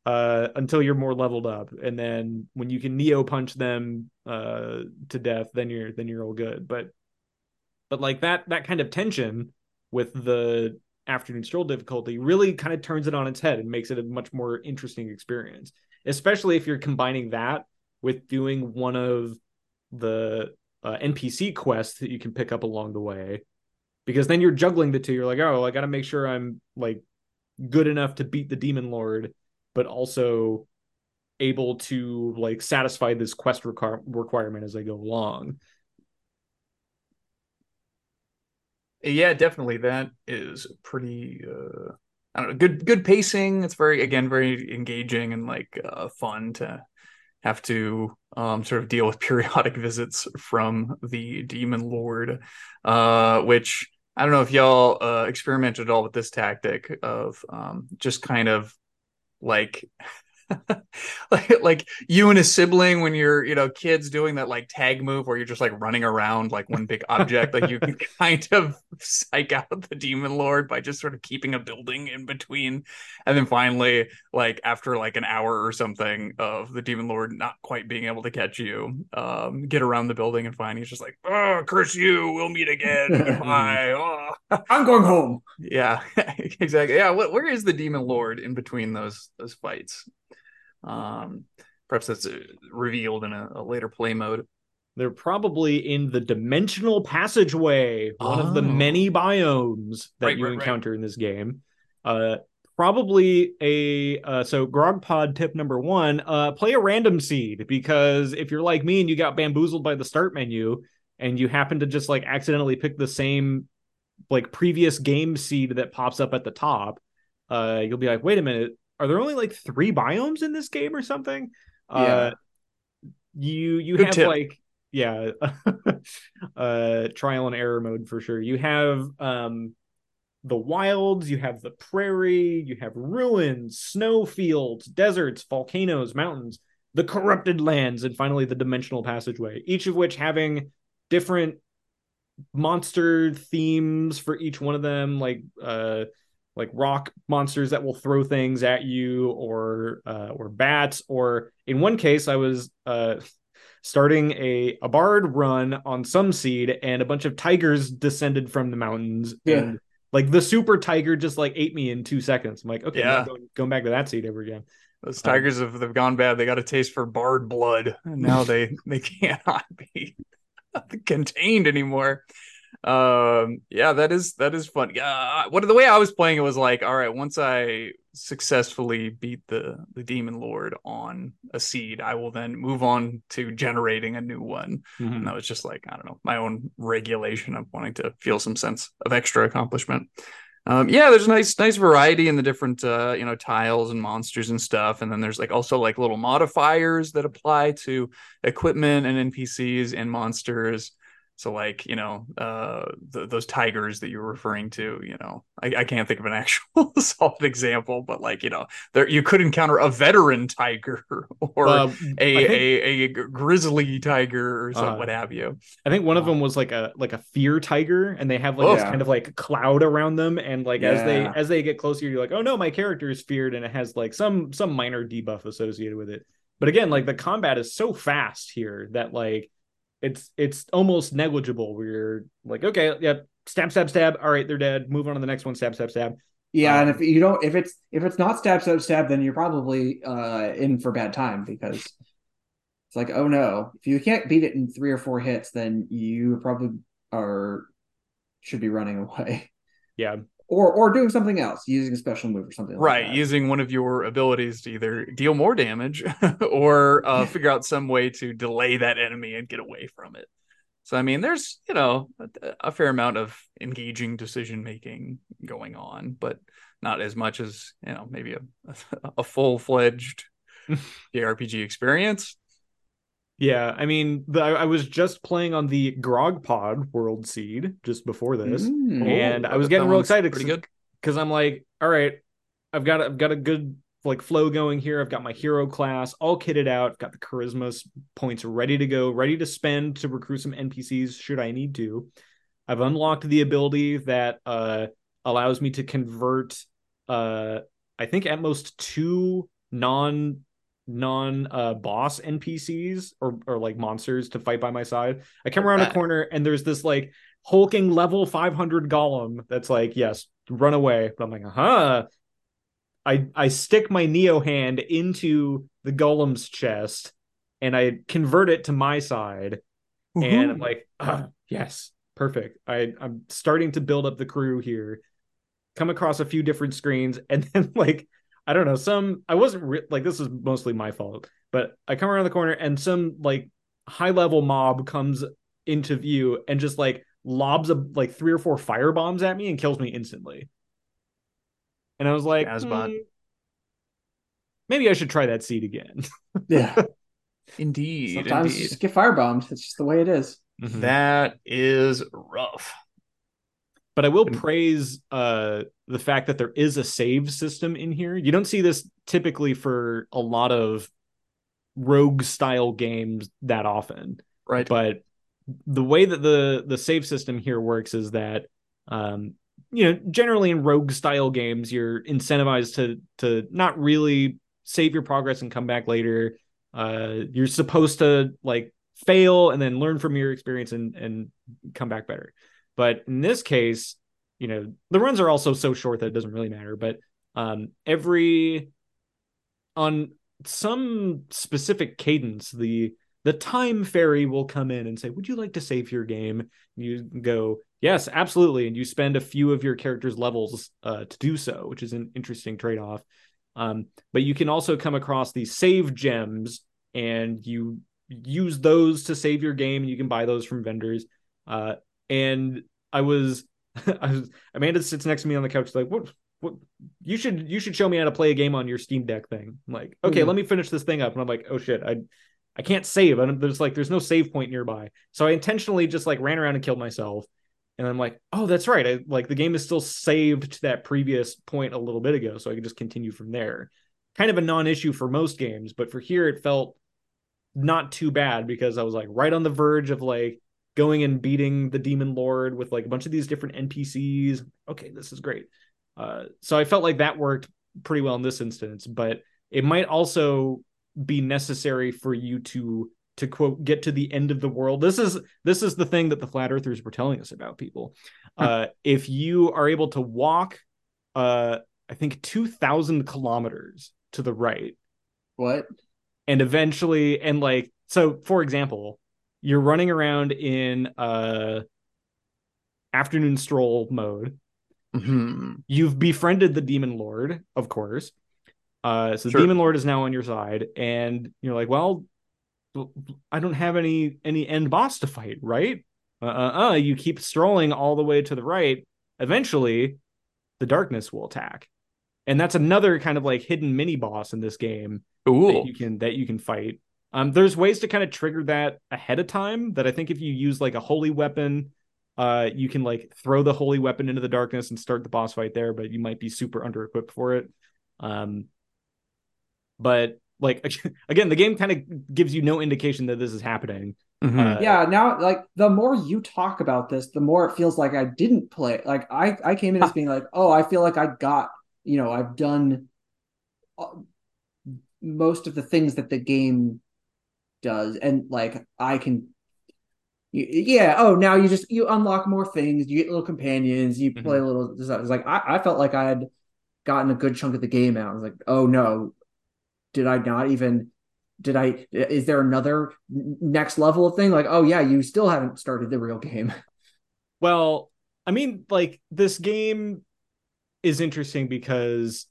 S1: Uh until you're more leveled up. And then when you can neo punch them uh to death then you're then you're all good. But but like that that kind of tension with the afternoon stroll difficulty really kind of turns it on its head and makes it a much more interesting experience especially if you're combining that with doing one of the uh, npc quests that you can pick up along the way because then you're juggling the two. You're like, oh, I got to make sure I'm like good enough to beat the demon lord, but also able to like satisfy this quest requir- requirement as I go along.
S3: Yeah, definitely. That is pretty. Uh, I don't know. Good, good pacing. It's very, again, very engaging and like uh, fun to have to um, sort of deal with periodic visits from the demon lord, uh, which I don't know if y'all uh, experimented at all with this tactic of um, just kind of like like like you and a sibling when you're you know kids doing that like tag move where you're just like running around like one big object like you can kind of psych out the demon lord by just sort of keeping a building in between. And then finally like after like an hour or something of the demon lord not quite being able to catch you um get around the building and find he's just like oh curse you. We'll meet again. Goodbye. Oh.
S2: I'm going home.
S3: yeah exactly. Yeah where is the demon lord in between those those fights um perhaps that's uh, revealed in a, a later play mode
S1: They're probably in the dimensional passageway, one of the
S3: Oh.
S1: many biomes that
S3: Right,
S1: you
S3: right, right.
S1: encounter in this game. Uh, probably a uh, so Grog Pod tip number one: uh, play a random seed because if you're like me and you got bamboozled by the start menu and you happen to just like accidentally pick the same like previous game seed that pops up at the top, uh, you'll be like, wait a minute, are there only like three biomes in this game or something? Uh, you you
S3: Good
S1: have
S3: tip.
S1: like yeah uh trial and error mode for sure you have um the wilds you have the prairie you have ruins snow fields deserts volcanoes mountains the corrupted lands and finally the dimensional passageway each of which having different monster themes for each one of them like uh like rock monsters that will throw things at you or uh or bats or in one case i was uh starting a a bard run on some seed and a bunch of tigers descended from the mountains
S2: Yeah.
S1: and like the super tiger just like ate me in two seconds i'm like okay
S3: Yeah.
S1: Going, going back to that seed ever again
S3: those tigers have they've gone bad they got a taste for bard blood and now they they cannot be contained anymore um yeah that is that is fun. Yeah what the way i was playing it was like all right once i successfully beat the the demon lord on a seed i will then move on to generating a new one.
S1: Mhm.
S3: and that was just like i don't know my own regulation of wanting to feel some sense of extra accomplishment. Um yeah there's a nice nice variety in the different uh you know tiles and monsters and stuff. And then there's like also like little modifiers that apply to equipment and npcs and monsters so like you know uh th- those tigers that you're referring to you know I, I can't think of an actual solid example but like you know there you could encounter a veteran tiger or
S1: Uh,
S3: a,
S1: I think-
S3: a a grizzly tiger or some,
S1: Uh,
S3: what have you
S1: I think one of them was like a like a fear tiger, and they have like
S3: Oh.
S1: this kind of like cloud around them, and like as they as they get closer, you're like, oh no, my character is feared, and it has like some some minor debuff associated with it. But again, like the combat is so fast here that like it's it's almost negligible. Where you're like, okay, yep, stab, stab, stab. All right, they're dead. Move on to the next one. Stab, stab, stab.
S2: Yeah, and
S1: Um,
S2: if you don't, if it's if it's not stab stab stab, then you're probably uh in for bad time because it's like, oh no, if you can't beat it in three or four hits, then you probably are should be running away
S1: Yeah,
S2: or or doing something else, using a special move or something.
S3: right
S2: that.
S3: using one of your abilities to either deal more damage or uh, figure out some way to delay that enemy and get away from it so i mean there's you know a, a fair amount of engaging decision making going on but not as much as you know maybe a, a full-fledged jrpg experience
S1: yeah. I mean, the, I, I was just playing on the Grog Pod World Seed just before this.
S2: Mm.
S1: And I was getting real excited
S3: pretty
S1: 'cause-
S3: good
S1: because I'm like, all right, I've got I've got a good like flow going here. I've got my hero class all kitted out. I've got the charisma points ready to go, ready to spend to recruit some NPCs should I need to. I've unlocked the ability that uh allows me to convert uh I think at most two non non uh boss NPCs or or like monsters to fight by my side. I come around a corner and there's this like hulking level 500 golem that's like, yes, run away. But I'm like, uh-huh. I I stick my Neo hand into the golem's chest and I convert it to my side. And I'm like, ah, yes, perfect. I I'm starting to build up the crew here. Come across a few different screens, and then like I don't know, some I wasn't re- like this is mostly my fault, but I come around the corner and some like high level mob comes into view and just like lobs a like three or four fire bombs at me and kills me instantly. And I was like,
S3: Asbot.
S1: "Hmm, maybe I should try that seed again.
S2: yeah.
S3: indeed
S2: Sometimes you
S3: indeed
S2: just get firebombed. It's just the way it is.
S3: that is rough
S1: but I will praise uh the fact that there is a save system in here. You don't see this typically for a lot of rogue style games that often.
S3: right
S1: But the way that the the save system here works is that um you know, generally in rogue style games you're incentivized to to not really save your progress and come back later. Uh you're supposed to like fail and then learn from your experience and and come back better. But in this case, you know, the runs are also so short that it doesn't really matter. But um, every on some specific cadence, the the time fairy will come in and say, "Would you like to save your game?" You go, "Yes, absolutely," and you spend a few of your character's levels uh, to do so, which is an interesting trade off. Um, but you can also come across these save gems, and you use those to save your game, and you can buy those from vendors. Uh, and I was, I was Amanda sits next to me on the couch, like, what, what? You should, you should show me how to play a game on your Steam Deck thing. I'm like, okay,
S2: Mhm.
S1: let me finish this thing up, and I'm like, oh shit, I, I can't save. I don't, there's like, there's no save point nearby, so I intentionally just like ran around and killed myself. And I'm like, oh, that's right. I like the game is still saved to that previous point a little bit ago, so I can just continue from there. Kind of a non-issue for most games, but for here it felt not too bad because I was like right on the verge of like going and beating the demon lord with like a bunch of these different npcs okay this is great. Uh, so i felt like that worked pretty well in this instance but it might also be necessary for you to to quote get to the end of the world. This is this is the thing that the flat earthers were telling us about people. Uh if you are able to walk uh i think 2000 kilometers to the right
S2: What?
S1: and eventually and like so for example you're running around in uh afternoon stroll mode.
S3: Mhm.
S1: You've befriended the demon lord, of course. Uh, so the demon lord is now on your side, and you're like, well, I don't have any any end boss to fight, right? Uh, uh, uh. You keep strolling all the way to the right. Eventually, the darkness will attack, and that's another kind of like hidden mini boss in this game that you can that you can fight. Um, there's ways to kind of trigger that ahead of time. That I think if you use like a holy weapon, uh, you can like throw the holy weapon into the darkness and start the boss fight there. But you might be super under equipped for it. Um, but like again, the game kind of gives you no indication that this is happening.
S3: Mhm.
S1: Uh,
S2: yeah now like the more you talk about this the more it feels like i didn't play like i i came in as being like oh i feel like i got you know i've done uh, most of the things that the game does and like i can yeah oh now you just you unlock more things you get little companions you play a little it's like I, I felt like i had gotten a good chunk of the game out. I was like oh no. Did i not even did I is there another next level of thing? Like oh yeah you still haven't started the real game.
S1: Well, I mean, like this game is interesting because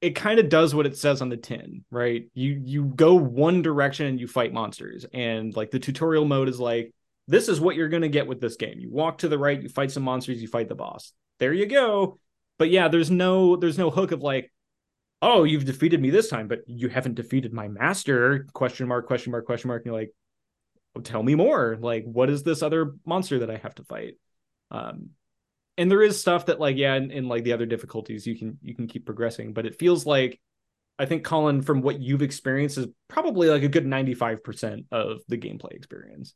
S1: it kind of does what it says on the tin, right? You you go one direction and you fight monsters, and like the tutorial mode is like, this is what you're gonna get with this game. You walk to the right, you fight some monsters, you fight the boss. There you go. But yeah, there's no there's no hook of like, oh, you've defeated me this time, but you haven't defeated my master? Question mark, question mark, question mark. And you're like, "Oh, tell me more. Like, what is this other monster that I have to fight? Um, and there is stuff that like, yeah, in, in like the other difficulties, you can you can keep progressing, but it feels like I think Colin, from what you've experienced, is probably like a good 95% of the gameplay experience.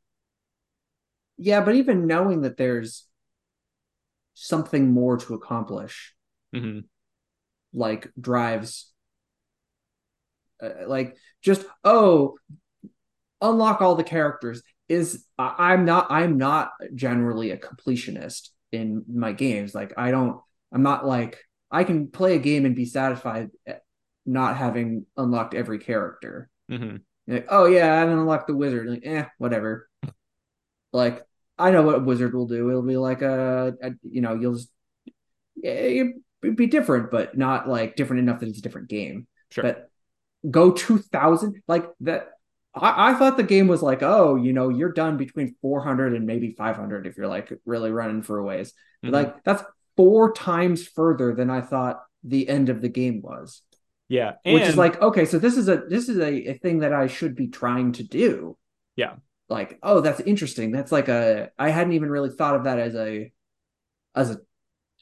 S2: yeah but even knowing that there's something more to accomplish
S1: hmm
S2: like drives uh, like just oh unlock all the characters is i'm not i'm not generally a completionist in my games. Like i don't i'm not like i can play a game and be satisfied not having unlocked every character.
S1: Hmm
S2: like oh yeah i haven't unlocked the wizard. Like eh whatever. Like i know what a wizard will do. It'll be like a, a you know you'll just yeah, it'd be different but not like different enough that it's a different game.
S1: Sure.
S2: but go 2000 like that I, I thought the game was like oh you know you're done between 400 and maybe 500 if you're like really running for a ways.
S1: Mhm.
S2: like that's four times further than i thought the end of the game was.
S1: Yeah,
S2: which is like okay so this is a this is a, a thing that i should be trying to do.
S1: Yeah.
S2: like oh that's interesting. That's like a i hadn't even really thought of that as a as a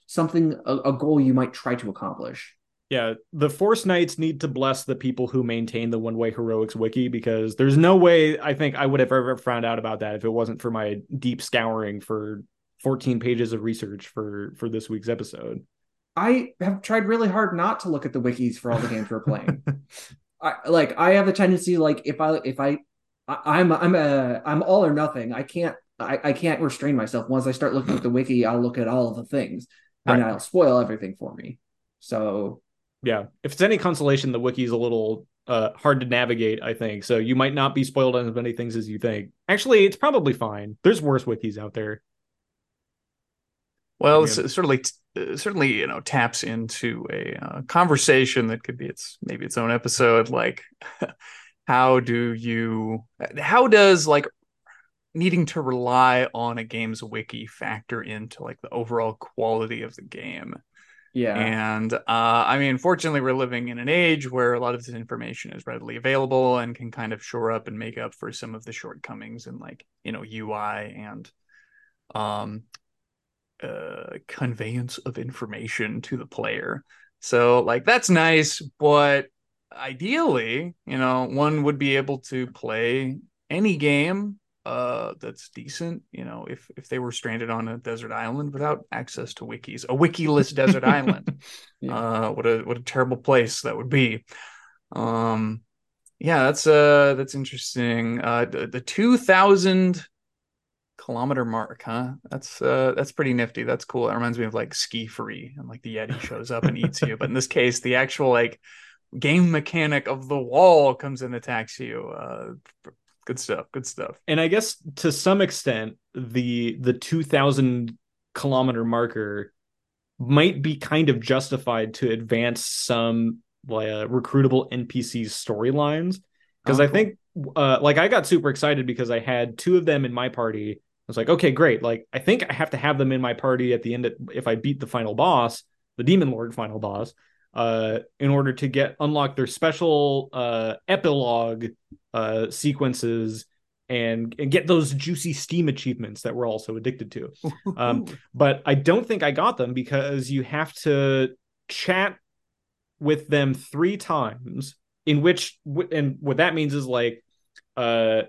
S2: something a, a goal you might try to accomplish
S1: yeah, the Force Knights need to bless the people who maintain the One Way Heroics wiki because there's no way I think I would have ever found out about that if it wasn't for my deep scouring for 14 pages of research for for this week's episode.
S2: i have tried really hard not to look at the wikis for all the games we're playing I like I have a tendency like if I if I, I I'm I'm a I'm all or nothing. I can't I, I can't restrain myself. Once I start looking at the wiki, I'll look at all of the things and
S1: Right.
S2: I'll spoil everything for me. So
S1: yeah, if it's any consolation, the wiki is a little uh, hard to navigate. I think so. You might not be spoiled on as many things as you think. Actually, it's probably fine. There's worse wikis out there.
S3: Well,
S1: Yeah.
S3: certainly certainly you know taps into a uh, conversation that could be its maybe its own episode. Like, how do you? How does like needing to rely on a game's wiki factor into like the overall quality of the game?
S2: Yeah,
S3: And uh, I mean, fortunately, we're living in an age where a lot of this information is readily available and can kind of shore up and make up for some of the shortcomings in like you know UI and um uh conveyance of information to the player. So like that's nice, but ideally, you know, one would be able to play any game uh that's decent you know if if they were stranded on a desert island without access to wikis a wikiless desert island.
S2: Yeah.
S3: uh what a what a terrible place that would be. Um yeah that's uh that's interesting. Uh the, the 2000 kilometer mark huh? That's uh that's pretty nifty. That's cool. That reminds me of like SkiFree and like the yeti shows up and eats you. But in this case the actual like game mechanic of the wall comes and attacks you. Uh good stuff good stuff
S1: and I guess to some extent, the the 2000 kilometer marker might be kind of justified to advance some like uh, recruitable NPCs storylines because
S3: Oh,
S1: I think uh like I got super excited because I had two of them in my party. I was like, okay, great. Like I think I have to have them in my party at the end of, if I beat the final boss, the Demon Lord final boss, uh in order to get unlock their special uh epilogue uh sequences and and get those juicy Steam achievements that we're all so addicted to. Um, but I don't think I got them because you have to chat with them three times. In which, and what that means is like, uh,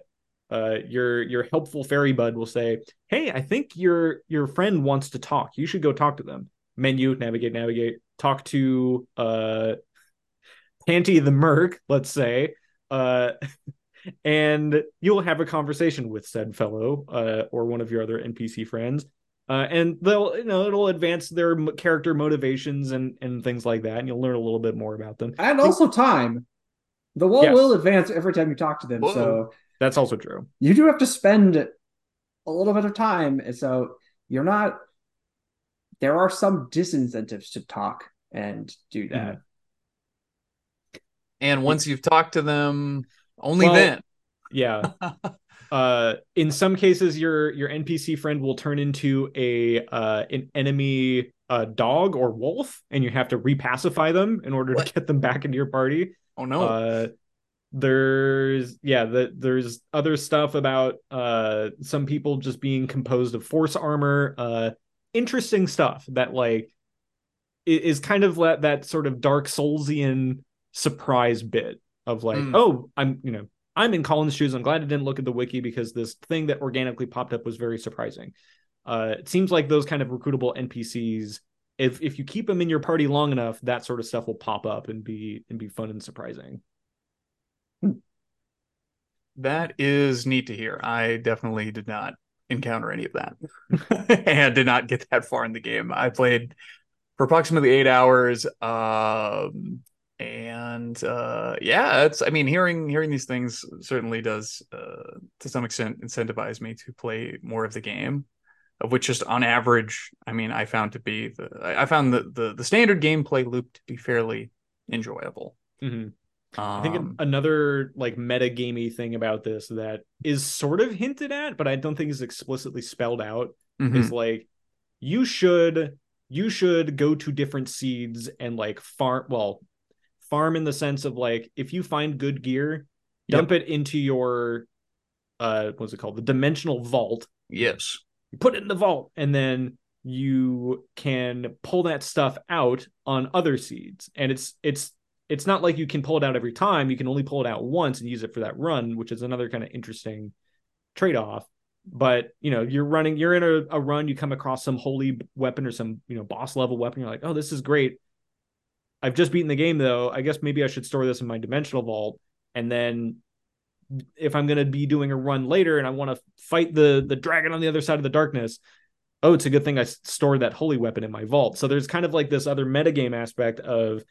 S1: uh, your your helpful fairy bud will say, "Hey, I think your your friend wants to talk. You should go talk to them." Menu, navigate, navigate. Talk to uh, Panty the Merc, let's say, uh, and you'll have a conversation with said fellow uh, or one of your other NPC friends, uh, and they'll you know it'll advance their character motivations and and things like that, and you'll learn a little bit more about them.
S2: And also time. The wall
S1: Yes.
S2: will advance every time you talk to them.
S3: Whoa.
S2: So
S1: That's also true.
S2: you do have to spend a little bit of time. And so you're not there are some disincentives to talk and do that.
S3: And once you've talked to them, only
S1: Well,
S3: then.
S1: Yeah. uh in some cases your your npc friend will turn into a uh an enemy uh dog or wolf and you have to repacify them in order
S3: What?
S1: to get them back into your party
S3: Oh no.
S1: uh there's yeah the, there's other stuff about uh some people just being composed of force armor uh interesting stuff that like is kind of that that sort of dark soulsian surprise bit of like
S3: Mm.
S1: oh i'm you know i'm in colin's shoes i'm glad i didn't look at the wiki because this thing that organically popped up was very surprising uh it seems like those kind of recruitable npcs if if you keep them in your party long enough that sort of stuff will pop up and be and be fun and surprising
S3: That is neat to hear. I definitely did not encounter any of that and did not get that far in the game. I played for approximately eight hours. Um, and uh, yeah, it's I mean, hearing hearing these things certainly does uh, to some extent incentivize me to play more of the game. Of which just on average, I mean, I found to be the I found the the, the standard gameplay loop to be fairly enjoyable.
S1: Mhm.
S3: Um,
S1: I think another like meta gamey thing about this that is sort of hinted at, but I don't think is explicitly spelled out
S3: mhm.
S1: is like you should you should go to different seeds and like farm well farm in the sense of like if you find good gear dump it into your uh what's it called? The dimensional vault.
S3: Yes.
S1: you put it in the vault and then you can pull that stuff out on other seeds. And it's it's it's not like you can pull it out every time. You can only pull it out once and use it for that run which is another kind of interesting trade-off. But you know you're running you're in a, a run you come across some holy weapon or some you know boss level weapon you're like oh this is great i've just beaten the game though. I guess maybe i should store this in my dimensional vault and then if i'm going to be doing a run later and i want to fight the the dragon on the other side of the darkness oh it's a good thing I stored that holy weapon in my vault. So there's kind of like this other metagame aspect of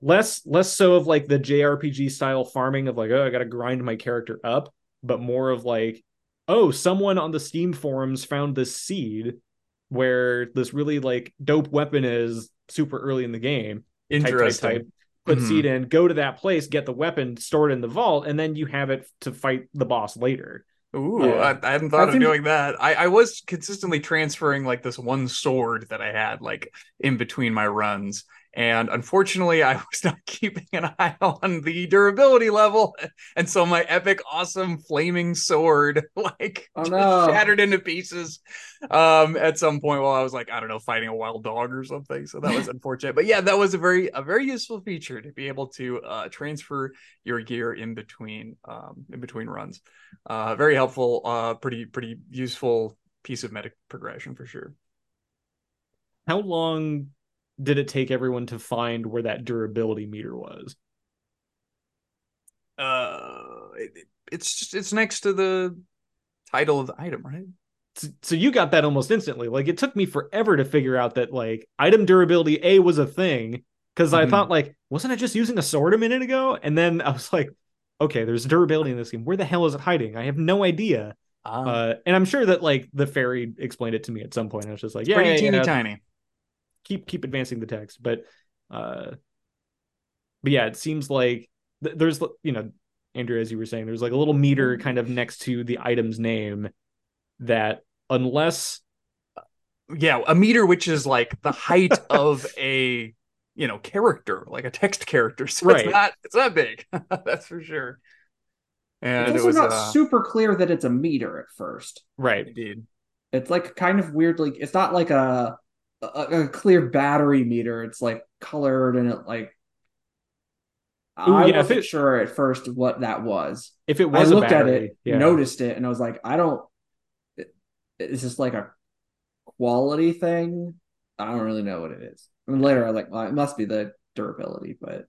S1: less less so of like the jrpg style farming of like oh i gotta grind my character up but more of like oh someone on the steam forums found this seed where this really like dope weapon is super early in the game type, type, type, put
S3: Mhm.
S1: seed in, go to that place, get the weapon stored in the vault, and then you have it to fight the boss later.
S3: Ooh,
S1: Yeah.
S3: I, I hadn't thought of doing that. I, I was consistently transferring like this one sword that I had like in between my runs. And unfortunately, I was not keeping an eye on the durability level. And so my epic, awesome flaming sword like
S2: Oh, no.
S3: shattered into pieces um, at some point while I was like, I don't know, fighting a wild dog or something. So that was unfortunate. But yeah, that was a very a very useful feature to be able to uh, transfer your gear in between um, in between runs uh very helpful uh pretty pretty useful piece of meta progression for sure
S1: How long did it take everyone to find where that durability meter was?
S3: uh it, it's just it's next to the title of the item right
S1: So, so you got that almost instantly. Like it took me forever to figure out that like item durability A was a thing because I
S3: Mhm.
S1: thought like wasn't I just using a sword a minute ago? And then I was like, okay, there's durability in this game. Where the hell is it hiding? I have no idea.
S3: Ah,
S1: Uh, and I'm sure that like the fairy explained it to me at some point. I was just like,
S3: it's
S1: yeah,
S3: pretty
S1: yeah,
S3: teeny
S1: yeah,
S3: tiny.
S1: Keep keep advancing the text. But uh, but yeah, it seems like th- there's you know, Andrew, as you were saying, there's like a little meter kind of next to the item's name that unless
S3: Yeah, a meter, which is like the height of a you know character, like a text character. So
S1: Right.
S3: it's not it's not big. That's for sure. And
S2: It's
S3: it was
S2: not
S3: uh,
S2: super clear that it's a meter at first.
S1: right,
S3: indeed.
S2: It's like kind of weirdly. It's not like a, a a clear battery meter. It's like colored and it like.
S1: Ooh,
S2: I
S1: yeah,
S2: wasn't
S1: it-
S2: sure at first what that was.
S1: if it
S2: I
S1: was a
S2: looked at it,
S1: yeah.
S2: noticed it, and I was like, I don't. it- Is this like a quality thing? I don't really know what it is. I mean, later I was like, well, it must be the durability, but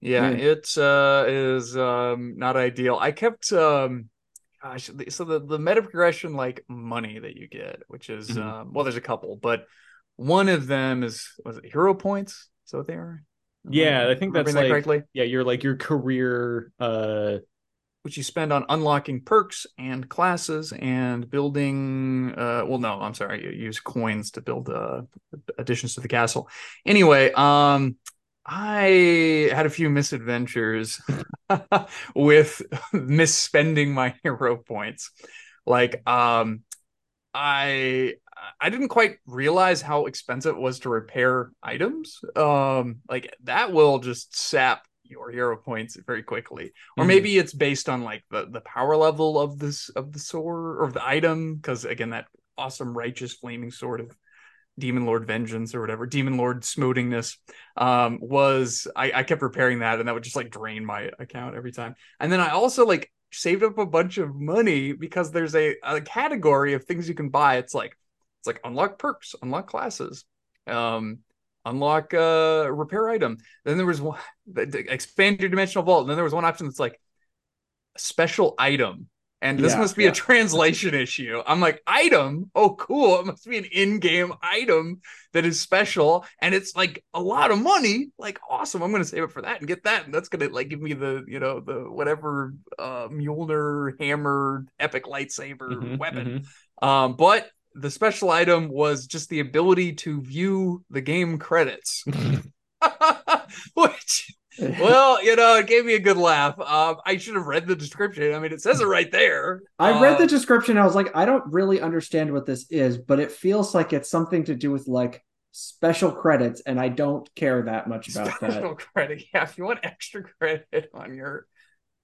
S3: Yeah,
S2: Yeah.
S3: it's uh is um not ideal. I kept um gosh, so the the meta progression like money that you get, which is
S1: Mhm.
S3: um well there's a couple, but one of them is was it hero points? so they are?
S1: Yeah, I think that's
S3: remembering that correctly.
S1: yeah, you're like your career uh
S3: Which you spend on unlocking perks and classes and building uh well no, I'm sorry, you use coins to build uh additions to the castle. Anyway, um I had a few misadventures with misspending my hero points. Like um I I didn't quite realize how expensive it was to repair items. Um like that will just sap your hero points very quickly. Or
S1: Mhm.
S3: maybe it's based on like the the power level of this of the sword or the item cuz again that awesome righteous flaming sword of Demon Lord Vengeance or whatever, Demon Lord Smotingness, um, was I, I kept repairing that and that would just like drain my account every time. And then I also like saved up a bunch of money because there's a, a category of things you can buy. It's like it's like unlock perks, unlock classes, um, unlock uh repair item. Then there was one expand your dimensional vault. And then there was one option that's like special item. And this
S2: Yeah,
S3: must be
S2: yeah.
S3: a translation issue. I'm like, item? Oh, cool. It must be an in-game item that is special. And it's like a lot of money. Like, awesome. I'm gonna save it for that and get that. And that's gonna like give me the, you know, the whatever uh Mjolnir hammer epic lightsaber
S1: mhm,
S3: weapon.
S1: mhm.
S3: Um, but the special item was just the ability to view the game credits. Which well, you know, it gave me a good laugh. Um, I should have read the description. I mean, it says it right there.
S2: I read the
S3: Um,
S2: description. I was like, I don't really understand what this is, but it feels like it's something to do with like special credits, and I don't care that much about
S3: special
S2: that.
S3: credit. Yeah, if you want extra credit on your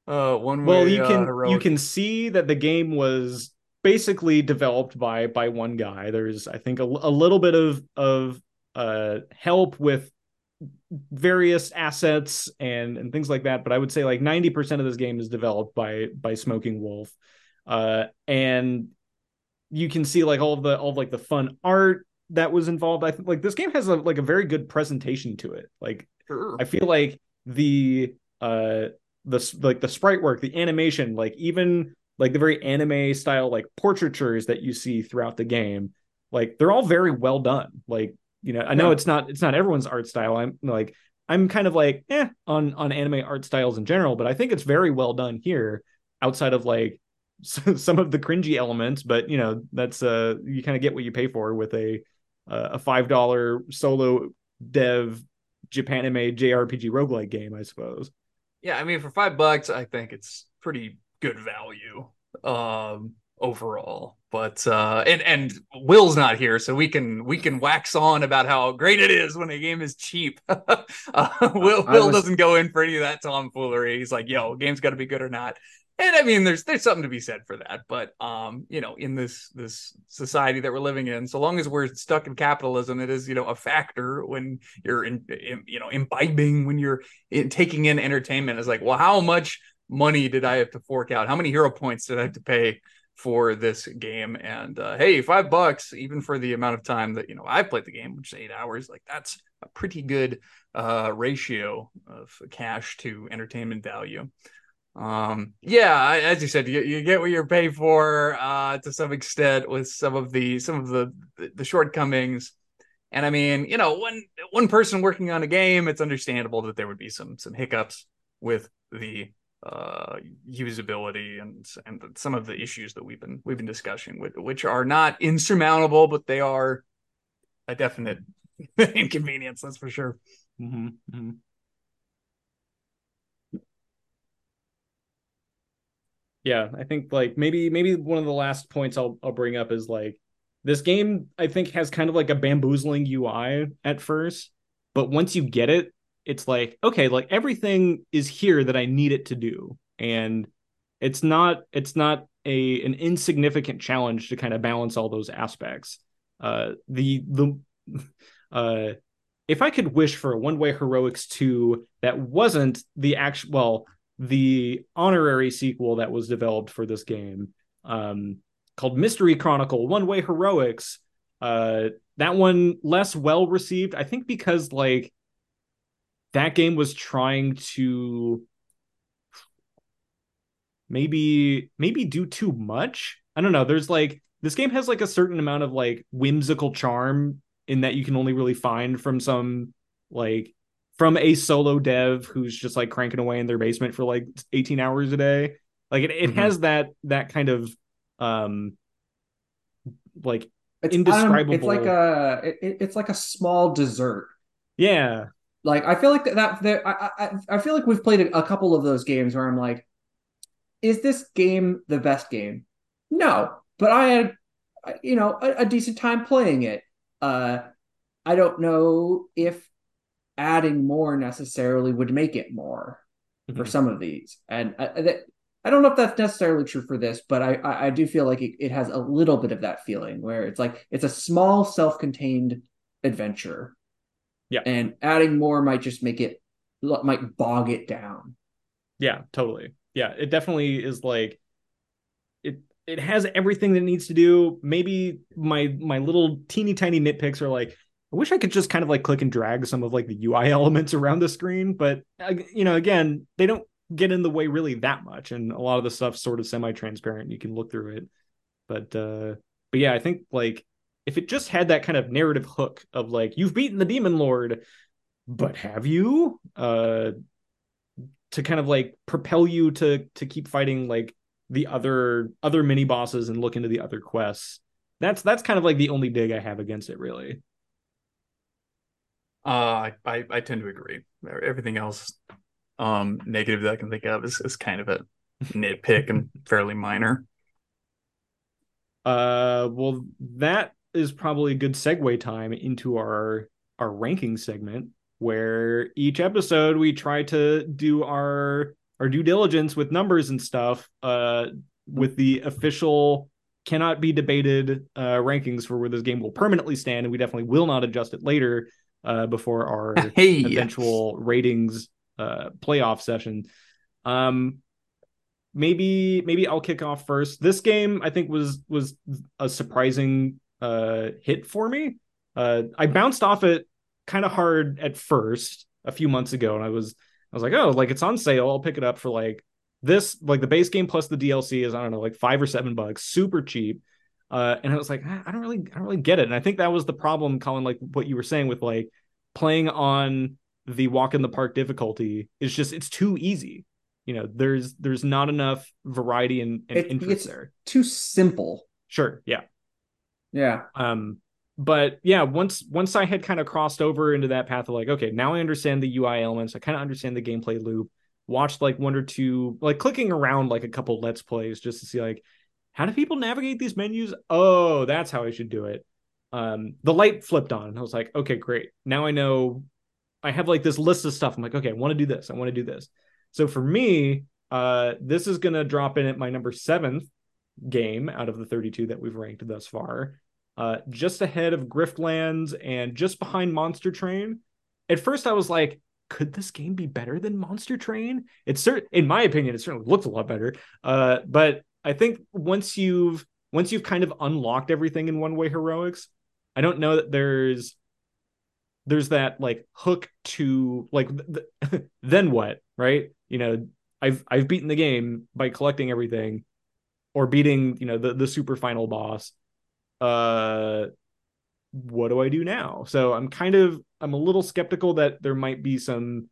S3: uh one
S1: well
S3: way
S1: you can
S3: uh,
S1: you can see that the game was basically developed by by one guy there's i think a, a little bit of of uh help with various assets and and things like that but i would say like 90% of this game is developed by by Smoking WOLF uh and you can see like all of the all of like the fun art that was involved i think like this game has a like a very good presentation to it like
S3: Sure.
S1: I feel like the uh the like the sprite work, the animation, like even like the very anime style like portraitures that you see throughout the game, like they're all very well done. Like you know, I know
S2: Yeah.
S1: it's not it's not everyone's art style. I'm like I'm kind of like eh on on anime art styles in general, but I think it's very well done here. Outside of like some of the cringy elements, but you know that's uh you kind of get what you pay for with a uh, a five dollar solo dev Japanime JRPG roguelike game, I suppose.
S3: Yeah, I mean, for five bucks, I think it's pretty good value um overall. But uh and and Will's not here, so we can we can wax on about how great it is when a game is cheap. uh, Will Will
S2: was-
S3: doesn't go in for any of that tomfoolery. He's like, yo, game's gotta be good or not. And I mean, there's there's something to be said for that, but um, you know, in this this society that we're living in, so long as we're stuck in capitalism, it is you know a factor when you're in, in you know imbibing when you're in, taking in entertainment. It's like, well, how much money did I have to fork out? How many hero points did I have to pay for this game? And uh, hey, five bucks, even for the amount of time that you know I played the game, which is eight hours, like that's a pretty good uh, ratio of cash to entertainment value um yeah as you said you, you get what you're paid for uh to some extent with some of the some of the the shortcomings and i mean you know one one person working on a game it's understandable that there would be some some hiccups with the uh, usability and and some of the issues that we've been we've been discussing, with, which are not insurmountable, but they are a definite inconvenience. That's for sure.
S1: Mm-hmm. Mm-hmm. Yeah, I think like maybe maybe one of the last points I'll I'll bring up is like this game I think has kind of like a bamboozling UI at first, but once you get it, it's like okay like everything is here that i need it to do. And it's not it's not a an insignificant challenge to kind of balance all those aspects. Uh the the uh if i could wish for a one way heroics 2 that wasn't the actual well the honorary sequel that was developed for this game um called mystery chronicle one way heroics uh that one less well received i think because like that game was trying to maybe maybe do too much. I don't know. There's like this game has like a certain amount of like whimsical charm in that you can only really find from some like from a solo dev who's just like cranking away in their basement for like 18 hours a day. Like it, it mm-hmm. has that that kind of um like
S2: it's indescribable. it's like a it, it's like a small dessert.
S1: Yeah,
S2: like I feel like that, that, I, I I feel like we've played a, a couple of those games where I'm like, is this game the best game? No, but I had you know a, a decent time playing it. Uh, I don't know if adding more necessarily would make it more mm-hmm. for some of these, and I, uh, that, I don't know if that's necessarily true for this, but I I, I do feel like it, it has a little bit of that feeling where it's like it's a small self-contained adventure
S1: yeah.
S2: And adding more might just make it might bog it down.
S1: Yeah, totally. Yeah, it definitely is like it it has everything that it needs to do. Maybe my my little teeny tiny nitpicks are like I wish I could just kind of like click and drag some of like the UI elements around the screen, but you know, again, they don't get in the way really that much and a lot of the stuff's sort of semi-transparent. You can look through it. But uh but yeah, I think like if it just had that kind of narrative hook of like you've beaten the demon lord but have you? Uh to kind of like propel you to to keep fighting like the other other mini bosses and look into the other quests. That's that's kind of like the only dig i have against it really.
S3: Uh i i tend to agree. Everything else um negative that i can think of is, is kind of a nitpick and fairly minor.
S1: Uh well that is probably a good segue time into our our ranking segment where each episode we try to do our our due diligence with numbers and stuff uh with the official cannot be debated uh rankings for where this game will permanently stand and we definitely will not adjust it later uh before our hey. eventual ratings uh playoff session um maybe maybe I'll kick off first. This game I think was was a surprising uh, hit for me. Uh, I bounced off it kind of hard at first a few months ago, and I was I was like, oh, like it's on sale. I'll pick it up for like this, like the base game plus the DLC is I don't know, like five or seven bucks, super cheap. Uh, and I was like, I don't really, I don't really get it. And I think that was the problem, Colin, like what you were saying with like playing on the walk in the park difficulty is just it's too easy. You know, there's there's not enough variety and, and it, interest there.
S2: Too simple.
S1: Sure. Yeah.
S2: Yeah.
S1: Um, but yeah, once once I had kind of crossed over into that path of like, okay, now I understand the UI elements, I kind of understand the gameplay loop. Watched like one or two, like clicking around like a couple let's plays just to see like how do people navigate these menus? Oh, that's how I should do it. Um, the light flipped on, and I was like, okay, great. Now I know. I have like this list of stuff. I'm like, okay, I want to do this. I want to do this. So for me, uh, this is gonna drop in at my number seventh game out of the 32 that we've ranked thus far. Uh, just ahead of Griftlands and just behind Monster Train. At first, I was like, could this game be better than Monster Train? It's certain, in my opinion, it certainly looks a lot better. Uh, but I think once you've once you've kind of unlocked everything in One Way Heroics, I don't know that there's there's that like hook to like th- then what, right? You know, I've I've beaten the game by collecting everything or beating you know the the super final boss uh what do i do now so i'm kind of i'm a little skeptical that there might be some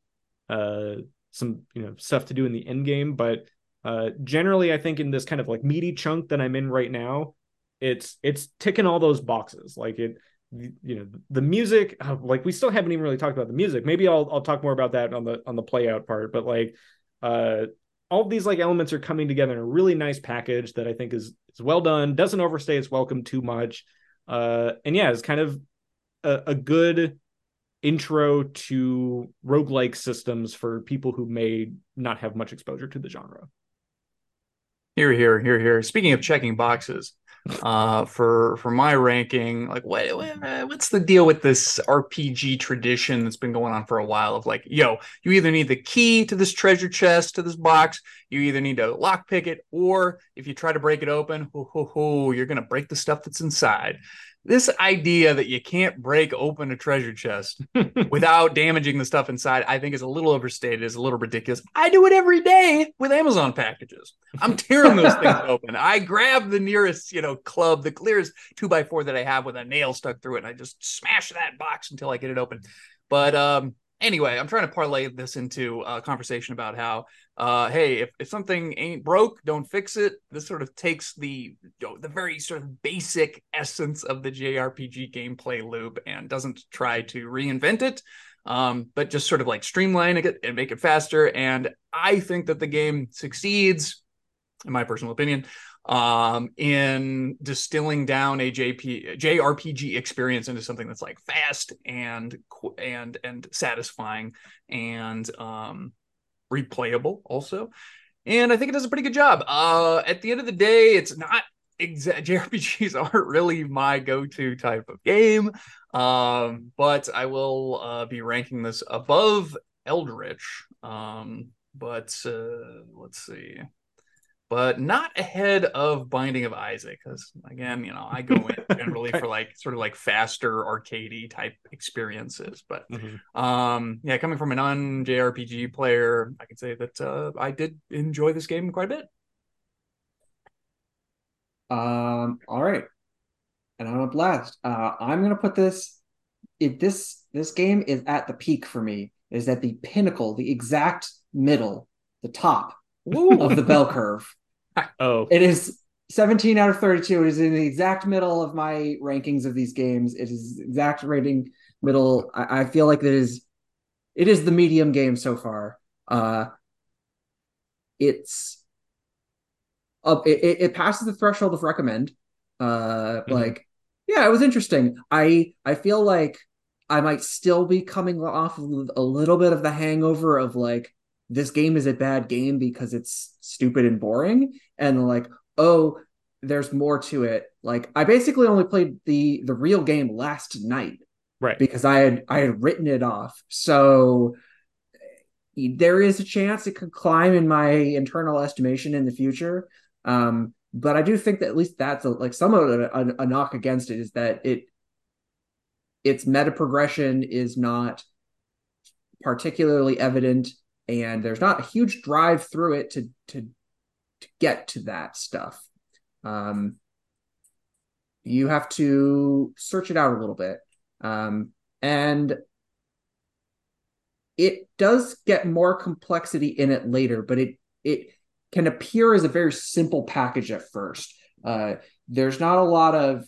S1: uh some you know stuff to do in the end game, but uh, generally, I think in this kind of like meaty chunk that I'm in right now, it's it's ticking all those boxes. Like it, you know, the music. Uh, like we still haven't even really talked about the music. Maybe I'll I'll talk more about that on the on the play out part. But like, uh, all of these like elements are coming together in a really nice package that I think is is well done. Doesn't overstay its welcome too much. Uh, and yeah, it's kind of a, a good intro to roguelike systems for people who may not have much exposure to the genre.
S3: Here, here, here, here. Speaking of checking boxes, uh, for for my ranking, like what, what what's the deal with this RPG tradition that's been going on for a while? Of like, yo, you either need the key to this treasure chest to this box, you either need to lockpick it, or if you try to break it open, ho, ho, ho, you're gonna break the stuff that's inside this idea that you can't break open a treasure chest without damaging the stuff inside, I think is a little overstated, is a little ridiculous. I do it every day with Amazon packages. I'm tearing those things open. I grab the nearest, you know, club, the clearest two by four that I have with a nail stuck through it, and I just smash that box until I get it open. But um, anyway, I'm trying to parlay this into a conversation about how, uh, hey, if, if something ain't broke, don't fix it. This sort of takes the the very sort of basic essence of the JRPG gameplay loop and doesn't try to reinvent it, um, but just sort of like streamline it and make it faster. And I think that the game succeeds, in my personal opinion, um, in distilling down a JP, JRPG experience into something that's like fast and and and satisfying and um, replayable also. And I think it does a pretty good job. Uh, at the end of the day, it's not exa- JRPGs aren't really my go-to type of game. Um, but I will uh, be ranking this above Eldritch. Um, but uh, let's see but not ahead of Binding of Isaac. Because again, you know, I go in generally for like sort of like faster arcadey type experiences. But mm-hmm. um, yeah, coming from a non JRPG player, I can say that uh, I did enjoy this game quite a bit.
S2: Um, all right, and I'm a blast. Uh, I'm gonna put this. If this this game is at the peak for me, is at the pinnacle, the exact middle, the top Ooh. of the bell curve.
S1: Oh,
S2: it is 17 out of 32. It is in the exact middle of my rankings of these games. It is exact rating middle. I, I feel like it is it is the medium game so far. Uh it's uh, it, it passes the threshold of recommend. Uh mm-hmm. like yeah, it was interesting. I I feel like I might still be coming off of a little bit of the hangover of like this game is a bad game because it's stupid and boring. And like oh there's more to it. Like i basically only played the the real game last night
S1: right.
S2: because i had i had written it off. So there is a chance it could climb in my internal estimation in the future. Um but i do think that at least that's a, like some of a, a, a knock against it is that it its meta progression is not particularly evident and there's not a huge drive through it to to to get to that stuff. Um, you have to search it out a little bit, um, and it does get more complexity in it later, but it it can appear as a very simple package at first. Uh, there's not a lot of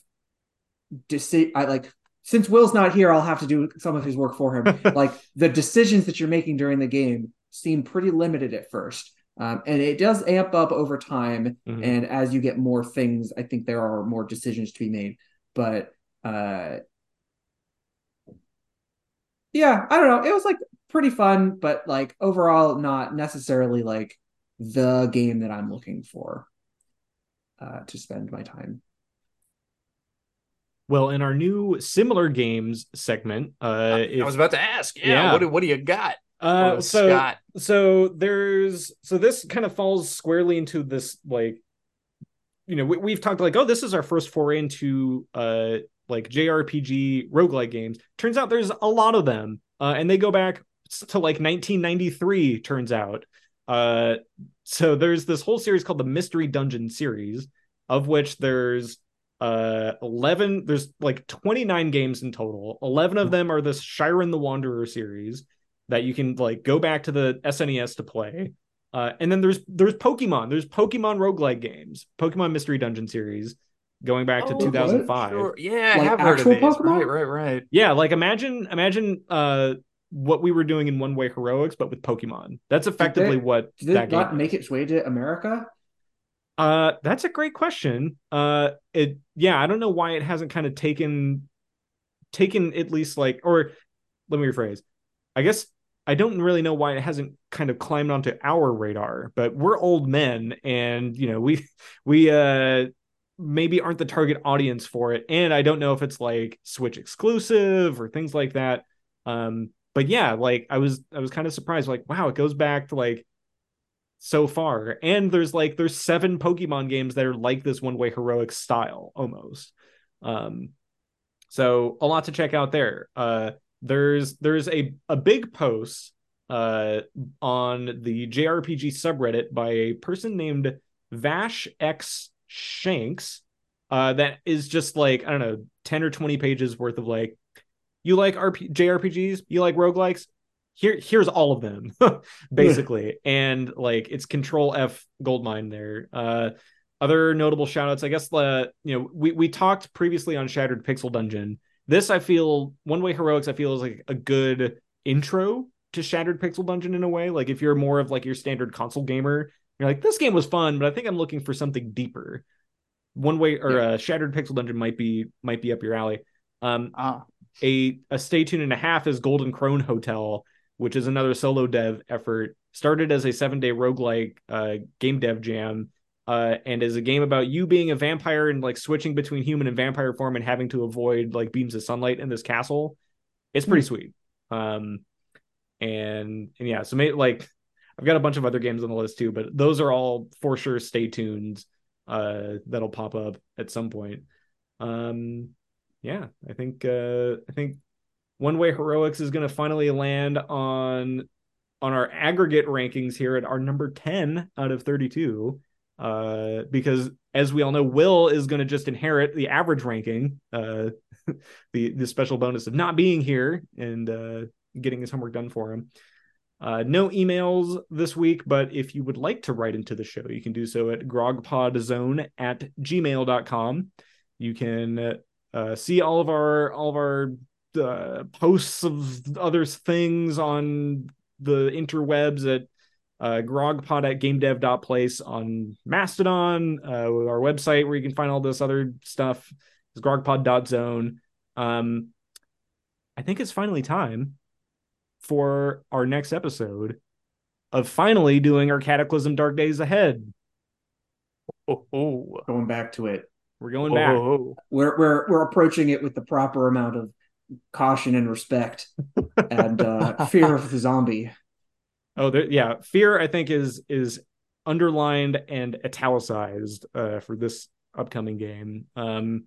S2: deci- I like since Will's not here, I'll have to do some of his work for him. like the decisions that you're making during the game seem pretty limited at first. Um, and it does amp up over time. Mm-hmm. And as you get more things, I think there are more decisions to be made. But uh, yeah, I don't know. It was like pretty fun, but like overall, not necessarily like the game that I'm looking for uh, to spend my time.
S1: Well, in our new similar games segment, uh,
S3: I, I was about to ask, yeah, yeah. what what do you got?
S1: Uh, so Scott. so there's so this kind of falls squarely into this like, you know, we, have talked like, oh, this is our first foray into uh like JRPG roguelike games. Turns out there's a lot of them, uh, and they go back to like 1993. Turns out, uh, so there's this whole series called the Mystery Dungeon series, of which there's uh 11 there's like 29 games in total 11 of them are this Shiren the Wanderer series that you can like go back to the SNES to play. Uh, and then there's there's Pokemon. There's Pokemon roguelike games, Pokemon Mystery Dungeon series, going back to
S2: Oh,
S1: 2005.
S3: Sure. Yeah, I have heard of
S2: actual
S3: these.
S2: Pokemon?
S3: Right, right, right.
S1: Yeah, like imagine imagine uh what we were doing in One Way Heroics, but with Pokemon. That's effectively
S2: they-
S1: what
S2: Did
S1: that
S2: it
S1: game
S2: not
S1: is.
S2: make its way to America?
S1: Uh, that's a great question. Uh, it yeah, I don't know why it hasn't kind of taken taken at least like or let me rephrase. I guess I don't really know why it hasn't kind of climbed onto our radar, but we're old men and you know, we we uh maybe aren't the target audience for it. And I don't know if it's like Switch exclusive or things like that. Um but yeah, like I was I was kind of surprised like wow, it goes back to like so far. And there's like there's seven pokemon games that are like this one way heroic style almost. Um so a lot to check out there. Uh there's there's a a big post uh on the jrpg subreddit by a person named vash x shanks uh that is just like i don't know 10 or 20 pages worth of like you like RP- jrpgs you like roguelikes? Here here's all of them basically. And like it's control f goldmine there. Uh other notable shout outs i guess uh, you know we we talked previously on shattered pixel dungeon this i feel one way heroics i feel is like a good intro to shattered pixel dungeon in a way. Like if you're more of like your standard console gamer you're like this game was fun but i think i'm looking for something deeper. One way or uh shattered pixel dungeon might be might be up your alley. Um
S3: Ah,
S1: a a stay tuned and a half is Golden Krone Hotel, which is another solo dev effort. Started as a seven day roguelike uh, game dev jam, uh, and is a game about you being a vampire and like switching between human and vampire form and having to avoid like beams of sunlight in this castle. It's pretty sweet. Um, and and yeah, so may, like I've got a bunch of other games on the list too, but those are all for sure stay tuned. Uh, that'll pop up at some point. Um, yeah, I think uh, I think One Way Heroics is going to finally land on on our aggregate rankings here at our number 10 out of 32 uh because as we all know will is going to just inherit the average ranking uh the the special bonus of not being here and uh getting his homework done for him. Uh no emails this week but if you would like to write into the show you can do so at grogpodzone at gmail.com you can uh see all of our all of our uh, posts of other things on the interwebs at uh, grogpod at gamedev.place on Mastodon, uh, our website where you can find all this other stuff is grogpod.zone. Um, I think it's finally time for our next episode of finally doing our Cataclysm Dark Days Ahead.
S3: oh, oh,
S2: Going back to it,
S1: We're going
S3: oh,
S1: back.
S3: oh.
S2: we're we're we're approaching it with the proper amount of caution and respect and uh, fear of the zombie.
S1: Oh, there, yeah. Fear, I think, is is underlined and italicized uh, for this upcoming game. Um,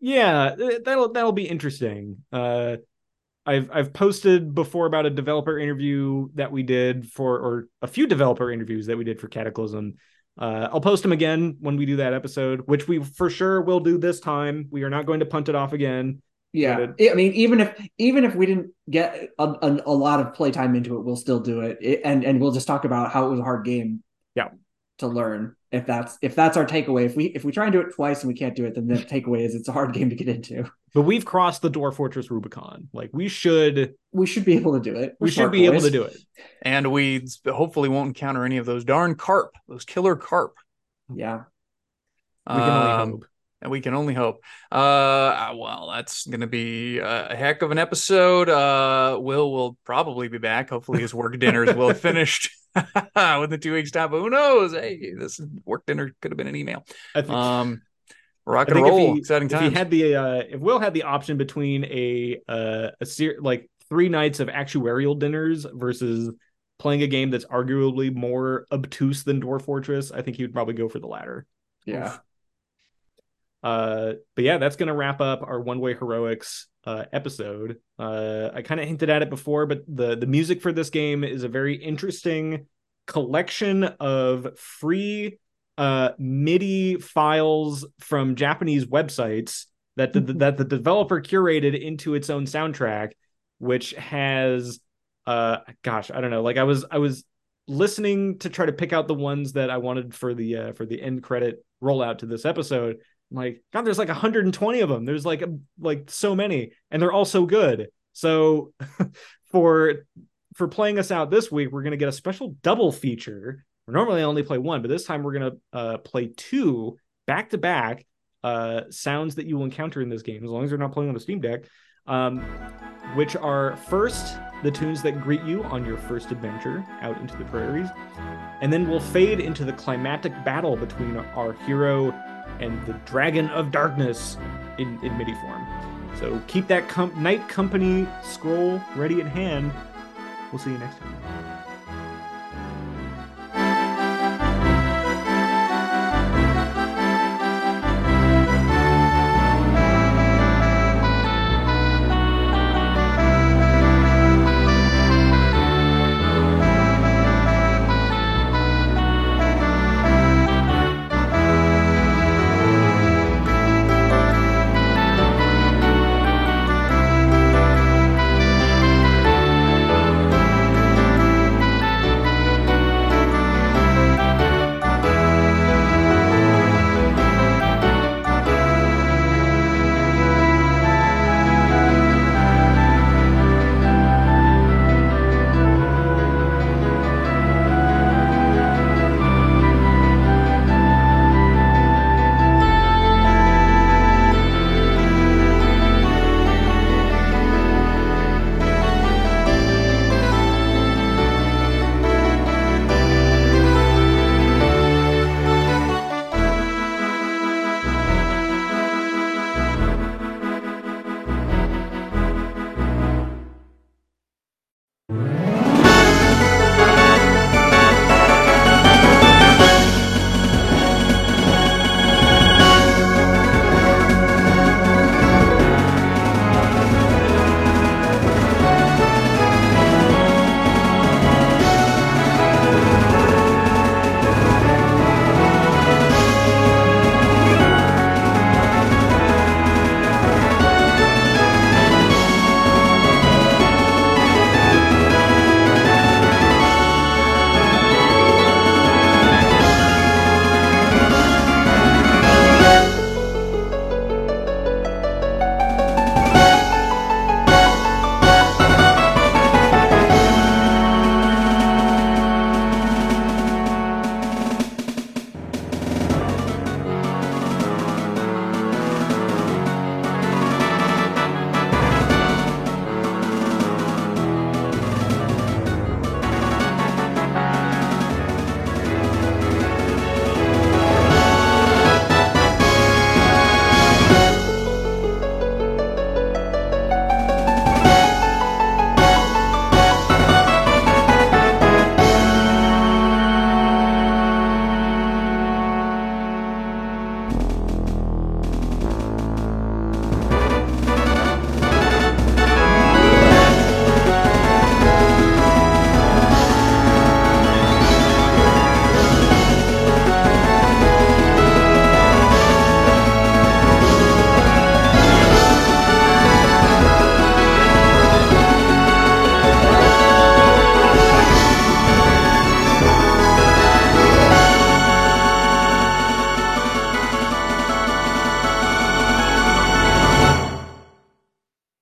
S1: yeah, that'll that'll be interesting. Uh, I've I've posted before about a developer interview that we did for, or a few developer interviews that we did for Cataclysm. Uh, I'll post them again when we do that episode, which we for sure will do this time. We are not going to punt it off again.
S2: Yeah,
S1: Good.
S2: I mean, even if even if we didn't get a, a, a lot of playtime into it, we'll still do it, It- and and we'll just talk about how it was a hard game.
S1: Yeah.
S2: to learn if that's if that's our takeaway. If we if we try and do it twice and we can't do it, then the takeaway is it's a hard game to get into.
S1: But we've crossed the Dwarf Fortress Rubicon. Like we should,
S2: We should be able to do it.
S1: we should be able to do it.
S3: And we hopefully won't encounter any of those darn carp, those killer carp.
S2: Yeah,
S1: We can only
S3: Um,
S1: hope.
S3: And we can only hope. Uh, well, that's going to be a heck of an episode. Uh, Will will probably be back. Hopefully, his work dinners will have finished with the two weeks time. But who knows? Hey, this work dinner could have been an email.
S1: I think,
S3: Um, rock and
S1: think if
S3: roll,
S1: he-
S3: exciting
S1: if he had the uh if Will had the option between a uh a ser- like three nights of actuarial dinners versus playing a game that's arguably more obtuse than Dwarf Fortress, I think he would probably go for the latter.
S2: yeah.
S1: Uh, but yeah, that's gonna wrap up our one way heroics uh, episode. Uh, I kind of hinted at it before, but the the music for this game is a very interesting collection of free uh, MIDI files from Japanese websites that the, that the developer curated into its own soundtrack, which has uh gosh i don't know like i was i was listening to try to pick out the ones that i wanted for the uh for the end credit rollout to this episode like god there's like 120 of them there's like like so many and they're all so good. So for for playing us out this week we're going to get a special double feature. We normally i only play one but this time we're going to uh play two back to back uh sounds that you will encounter in this game as long as you're not playing on the steam deck um which are first the tunes that greet you on your first adventure out into the prairies, and then we'll fade into the climatic battle between our hero and the Dragon of Darkness in, in MIDI form. So keep that com- night company scroll ready at hand. We'll see you next time.